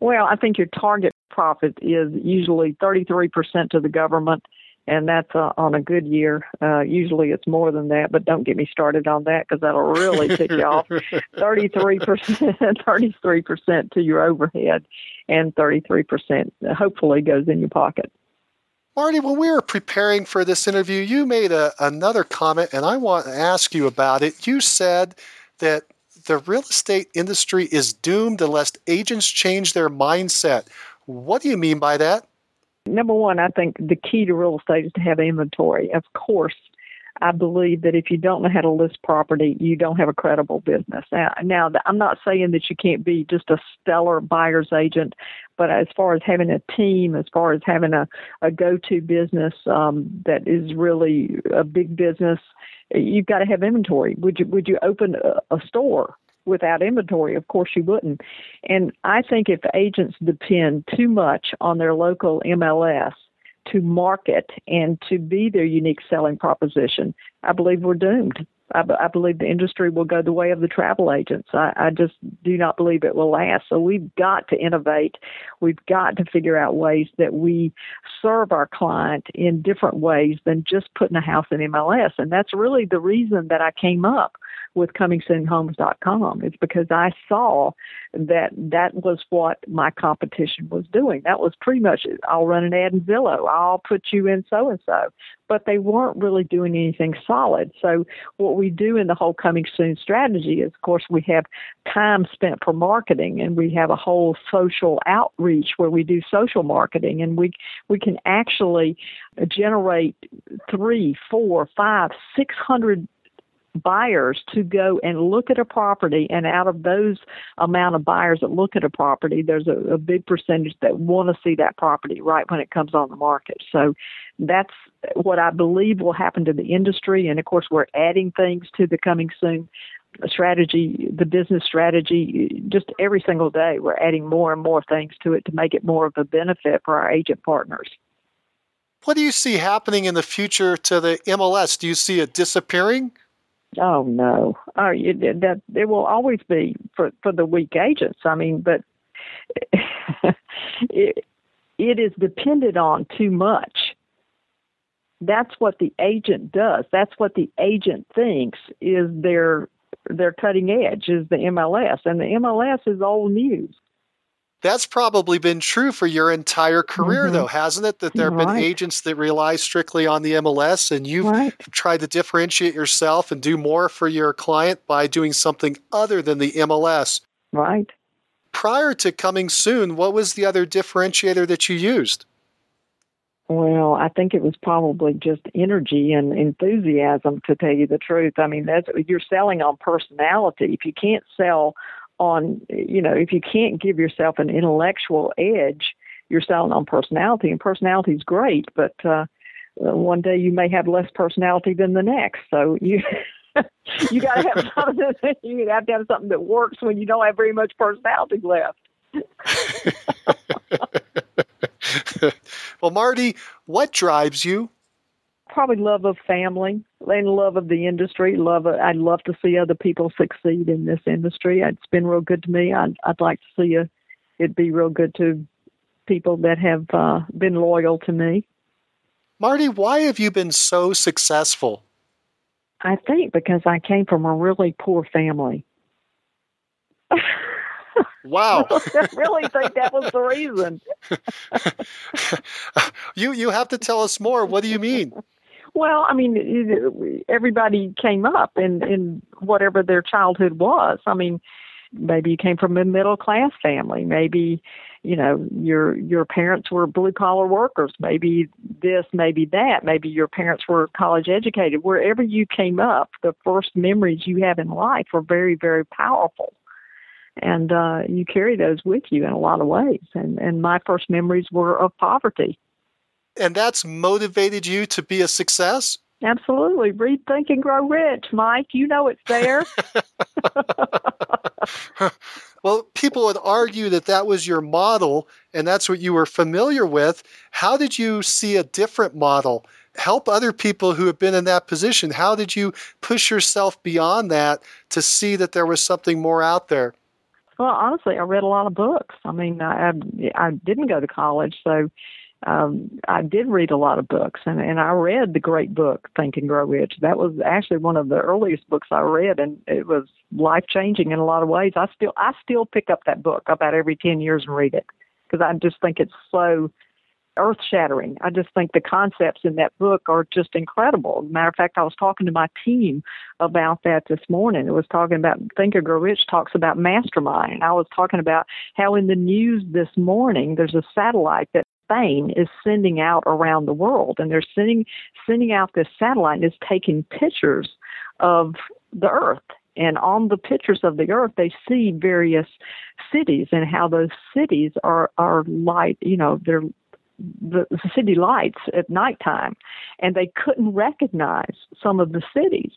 Well, I think your target profit is usually 33% to the government, and that's uh, on a good year. Uh, usually it's more than that, but don't get me started on that because that'll really tick you off. 33%, 33% to your overhead, and 33% hopefully goes in your pocket. Marti, when we were preparing for this interview, you made a, another comment, and I want to ask you about it. You said that the real estate industry is doomed unless agents change their mindset. What do you mean by that? Number one, I think the key to real estate is to have inventory. Of course, I believe that if you don't know how to list property, you don't have a credible business. Now, now I'm not saying that you can't be just a stellar buyer's agent, but as far as having a team, as far as having a, a go-to business um, that is really a big business, you've got to have inventory. Would you would you open a, a store without inventory? Of course you wouldn't. And I think if agents depend too much on their local MLS to market and to be their unique selling proposition, I believe we're doomed. I, I believe the industry will go the way of the travel agents. I, I just do not believe it will last. So we've got to innovate. We've got to figure out ways that we serve our client in different ways than just putting a house in MLS. And that's really the reason that I came up with comingsoonhomes.com. It's because I saw that that was what my competition was doing. That was pretty much I'll run an ad in Zillow. I'll put you in so and so. But they weren't really doing anything solid. So what we do in the whole coming soon strategy is of course we have time spent for marketing and we have a whole social outreach where we do social marketing and we we can actually generate three, four, five, six hundred buyers to go and look at a property and out of those amount of buyers that look at a property there's a, a big percentage that want to see that property right when it comes on the market so that's what i believe will happen to the industry and of course we're adding things to the coming soon strategy the business strategy just every single day we're adding more and more things to it to make it more of a benefit for our agent partners what do you see happening in the future to the MLS? Do you see it disappearing? Oh no, oh, you, that there will always be for for the weak agents. I mean, but it it is dependent on too much. That's what the agent does. That's what the agent thinks is their their cutting edge is the MLS, and the MLS is old news. That's probably been true for your entire career, mm-hmm. though, hasn't it? That there have right. been agents that rely strictly on the MLS, and you've right. tried to differentiate yourself and do more for your client by doing something other than the MLS. Right. Prior to coming soon, what was the other differentiator that you used? Well, I think it was probably just energy and enthusiasm, to tell you the truth. I mean, that's you're selling on personality. If you can't sell on, you know, if you can't give yourself an intellectual edge, you're selling on personality, and personality is great, but uh, uh, one day you may have less personality than the next. So you you got to have something. You have to have something that works when you don't have very much personality left. well, Marti, what drives you? Probably love of family and love of the industry. Love of, I'd love to see other people succeed in this industry. It's been real good to me. I'd I'd like to see a, it be real good to people that have uh, been loyal to me. Marti, why have you been so successful? I think because I came from a really poor family. Wow. I really think that was the reason. you you have to tell us more. What do you mean? Well, I mean, everybody came up in in whatever their childhood was. I mean, maybe you came from a middle class family. Maybe, you know, your your parents were blue collar workers. Maybe this, maybe that. Maybe your parents were college educated. Wherever you came up, the first memories you have in life are very, very powerful. And uh, you carry those with you in a lot of ways. And and my first memories were of poverty and that's motivated you to be a success? Absolutely. Read Think and Grow Rich, Mike. You know it's there. well, people would argue that that was your model and that's what you were familiar with. How did you see a different model? Help other people who have been in that position. How did you push yourself beyond that to see that there was something more out there? Well, honestly, I read a lot of books. I mean, I I didn't go to college, so um, I did read a lot of books, and, and I read the great book Think and Grow Rich. That was actually one of the earliest books I read, and it was life changing in a lot of ways. I still I still pick up that book about every ten years and read it because I just think it's so earth shattering. I just think the concepts in that book are just incredible. matter of fact, I was talking to my team about that this morning. It was talking about Think and Grow Rich talks about mastermind. I was talking about how in the news this morning there's a satellite that Spain is sending out around the world, and they're sending sending out this satellite and it's taking pictures of the Earth. And on the pictures of the Earth, they see various cities and how those cities are are light. You know, they're the, the city lights at nighttime, and they couldn't recognize some of the cities.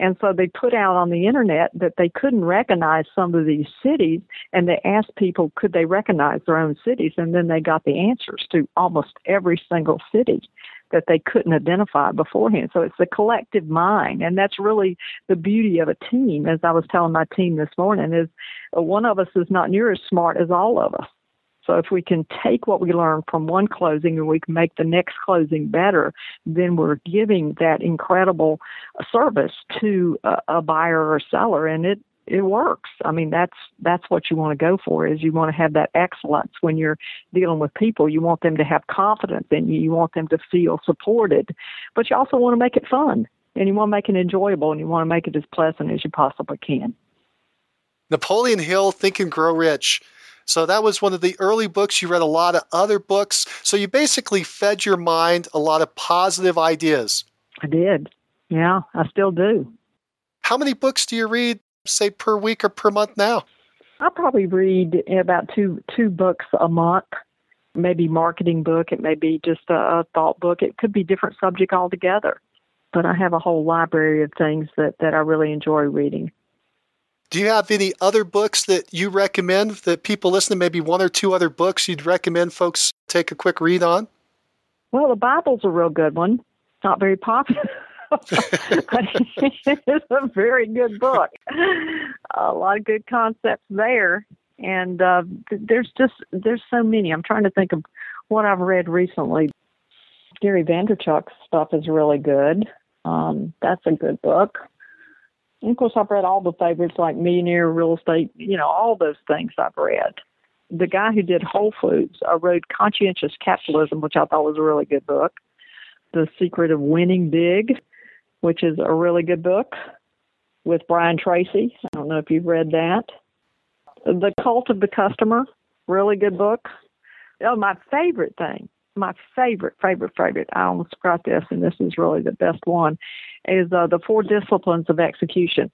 And so they put out on the internet that they couldn't recognize some of these cities, and they asked people could they recognize their own cities, and then they got the answers to almost every single city that they couldn't identify beforehand. So it's the collective mind, and that's really the beauty of a team. As I was telling my team this morning, is uh, one of us is not near as smart as all of us. So if we can take what we learn from one closing and we can make the next closing better, then we're giving that incredible service to a, a buyer or seller, and it it works. I mean, that's that's what you want to go for. Is you want to have that excellence when you're dealing with people. You want them to have confidence in you. You want them to feel supported, but you also want to make it fun, and you want to make it enjoyable, and you want to make it as pleasant as you possibly can. Napoleon Hill, Think and Grow Rich. So that was one of the early books. You read a lot of other books. So you basically fed your mind a lot of positive ideas. I did. Yeah, I still do. How many books do you read, say, per week or per month now? I probably read about two two books a month. Maybe marketing book. It may be just a, a thought book. It could be different subject altogether. But I have a whole library of things that that I really enjoy reading. Do you have any other books that you recommend that people listening, maybe one or two other books you'd recommend folks take a quick read on? Well, the Bible's a real good one. It's Not very popular. but it's a very good book. A lot of good concepts there, and uh, there's just there's so many. I'm trying to think of what I've read recently. Gary Vaynerchuk's stuff is really good. Um, that's a good book. And of course, I've read all the favorites like Millionaire Real Estate, you know, all those things I've read. The guy who did Whole Foods, I read Conscientious Capitalism, which I thought was a really good book. The Secret of Winning Big, which is a really good book with Brian Tracy. I don't know if you've read that. The Cult of the Customer, really good book. Oh, my favorite thing my favorite, favorite, favorite, I almost forgot this, and this is really the best one, is uh, the Four Disciplines of Execution.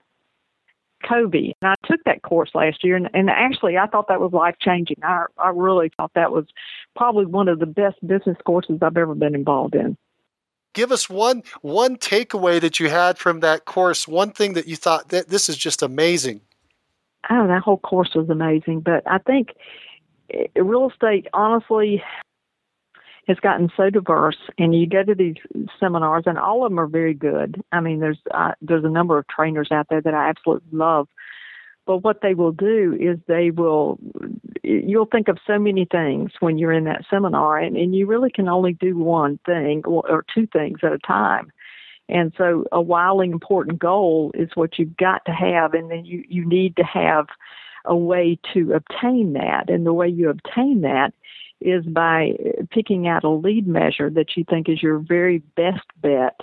Covey. And I took that course last year, and, and actually, I thought that was life changing. I, I really thought that was probably one of the best business courses I've ever been involved in. Give us one one takeaway that you had from that course. One thing that you thought that this is just amazing. Oh, that whole course was amazing. But I think eh, real estate, honestly, has gotten so diverse and you go to these seminars and all of them are very good. I mean there's uh, there's a number of trainers out there that i absolutely love. But what they will do is they will you'll think of so many things when you're in that seminar and, and you really can only do one thing or, or two things at a time. And so a wildly important goal is what you've got to have and then you you need to have a way to obtain that. And the way you obtain that is by picking out a lead measure that you think is your very best bet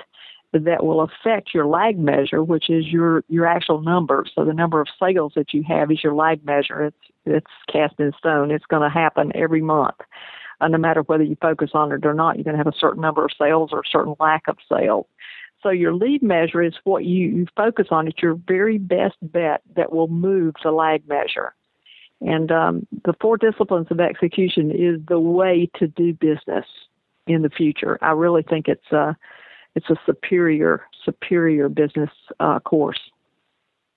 that will affect your lag measure, which is your your actual number. So the number of sales that you have is your lag measure. It's it's cast in stone. It's going to happen every month, uh, no matter whether you focus on it or not. You're going to have a certain number of sales or a certain lack of sales. So your lead measure is what you, you focus on. It's your very best bet that will move the lag measure. And um, the four disciplines of execution is the way to do business in the future. I really think it's a it's a superior superior business uh, course.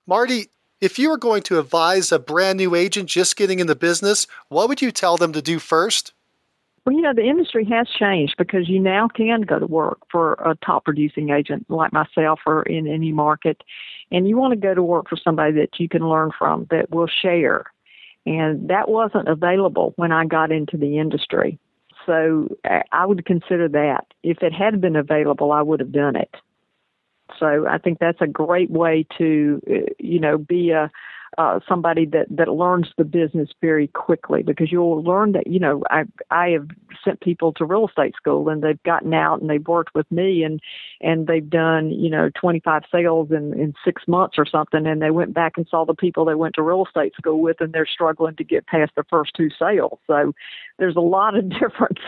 Marti, if you were going to advise a brand new agent just getting in the business, what would you tell them to do first? Well, you know, the industry has changed because you now can go to work for a top producing agent like myself or in any market. And you want to go to work for somebody that you can learn from that will share and that wasn't available when I got into the industry. So I would consider that. If it had been available, I would have done it. So I think that's a great way to, uh, you know, be a, uh, somebody that that learns the business very quickly because you'll learn that you know I I have sent people to real estate school and they've gotten out and they've worked with me and and they've done you know 25 sales in in 6 months or something. And they went back and saw the people they went to real estate school with and they're struggling to get past the first two sales. So there's a lot of difference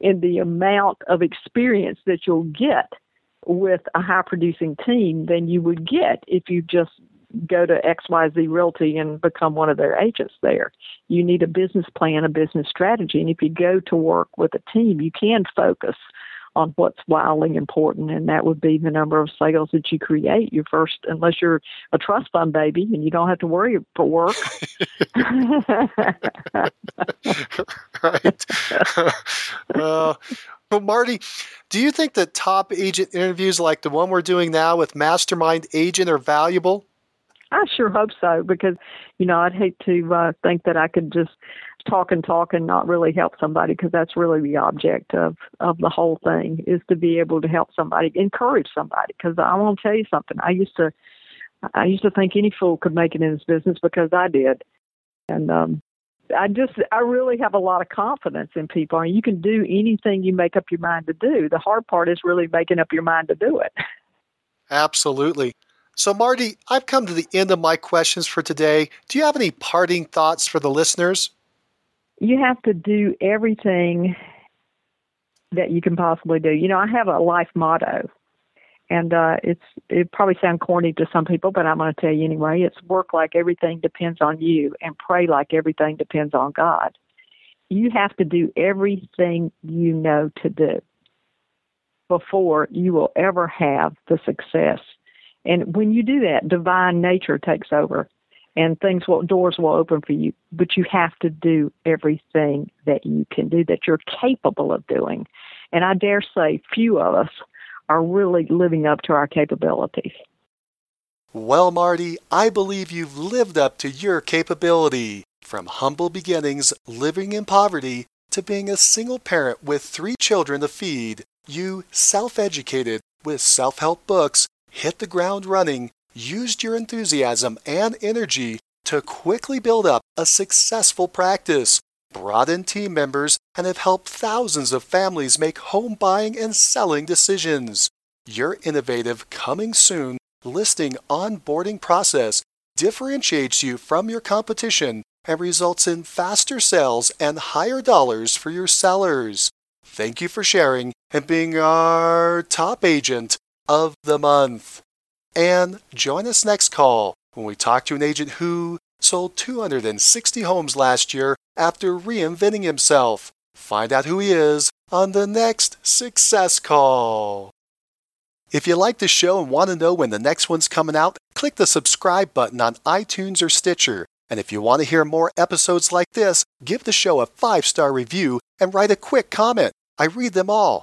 in the amount of experience that you'll get with a high producing team than you would get if you just go to XYZ Realty and become one of their agents there. You need a business plan, a business strategy. And if you go to work with a team, you can focus on what's wildly important, and that would be the number of sales that you create. Your first, unless you're a trust fund baby and you don't have to worry for work. right. well, Marti, do you think that top agent interviews like the one we're doing now with Mastermind Agent are valuable? I sure hope so because, you know, I'd hate to uh, think that I could just talk and talk and not really help somebody because that's really the object of of the whole thing is to be able to help somebody, encourage somebody. Because I want to tell you something. I used to, I used to think any fool could make it in this business because I did, and um, I just I really have a lot of confidence in people. Mean, you can do anything you make up your mind to do. The hard part is really making up your mind to do it. Absolutely. So, Marti, I've come to the end of my questions for today. Do you have any parting thoughts for the listeners? You have to do everything that you can possibly do. You know, I have a life motto, and uh, it's it probably sounds corny to some people, but I'm going to tell you anyway. It's work like everything depends on you, and pray like everything depends on God. You have to do everything you know to do before you will ever have the success and when you do that, divine nature takes over and things will doors will open for you. But you have to do everything that you can do that you're capable of doing. And I dare say few of us are really living up to our capabilities. Well, Marti, I believe you've lived up to your capability. From humble beginnings, living in poverty, to being a single parent with three children to feed, you self educated with self help books hit the ground running, used your enthusiasm and energy to quickly build up a successful practice, brought in team members, and have helped thousands of families make home buying and selling decisions. Your innovative coming soon listing onboarding process differentiates you from your competition and results in faster sales and higher dollars for your sellers. Thank you for sharing and being our top agent of the month. And join us next call when we talk to an agent who sold 260 homes last year after reinventing himself. Find out who he is on the next Success Call. If you like the show and want to know when the next one's coming out, click the subscribe button on iTunes or Stitcher. And if you want to hear more episodes like this, give the show a five star review and write a quick comment. I read them all,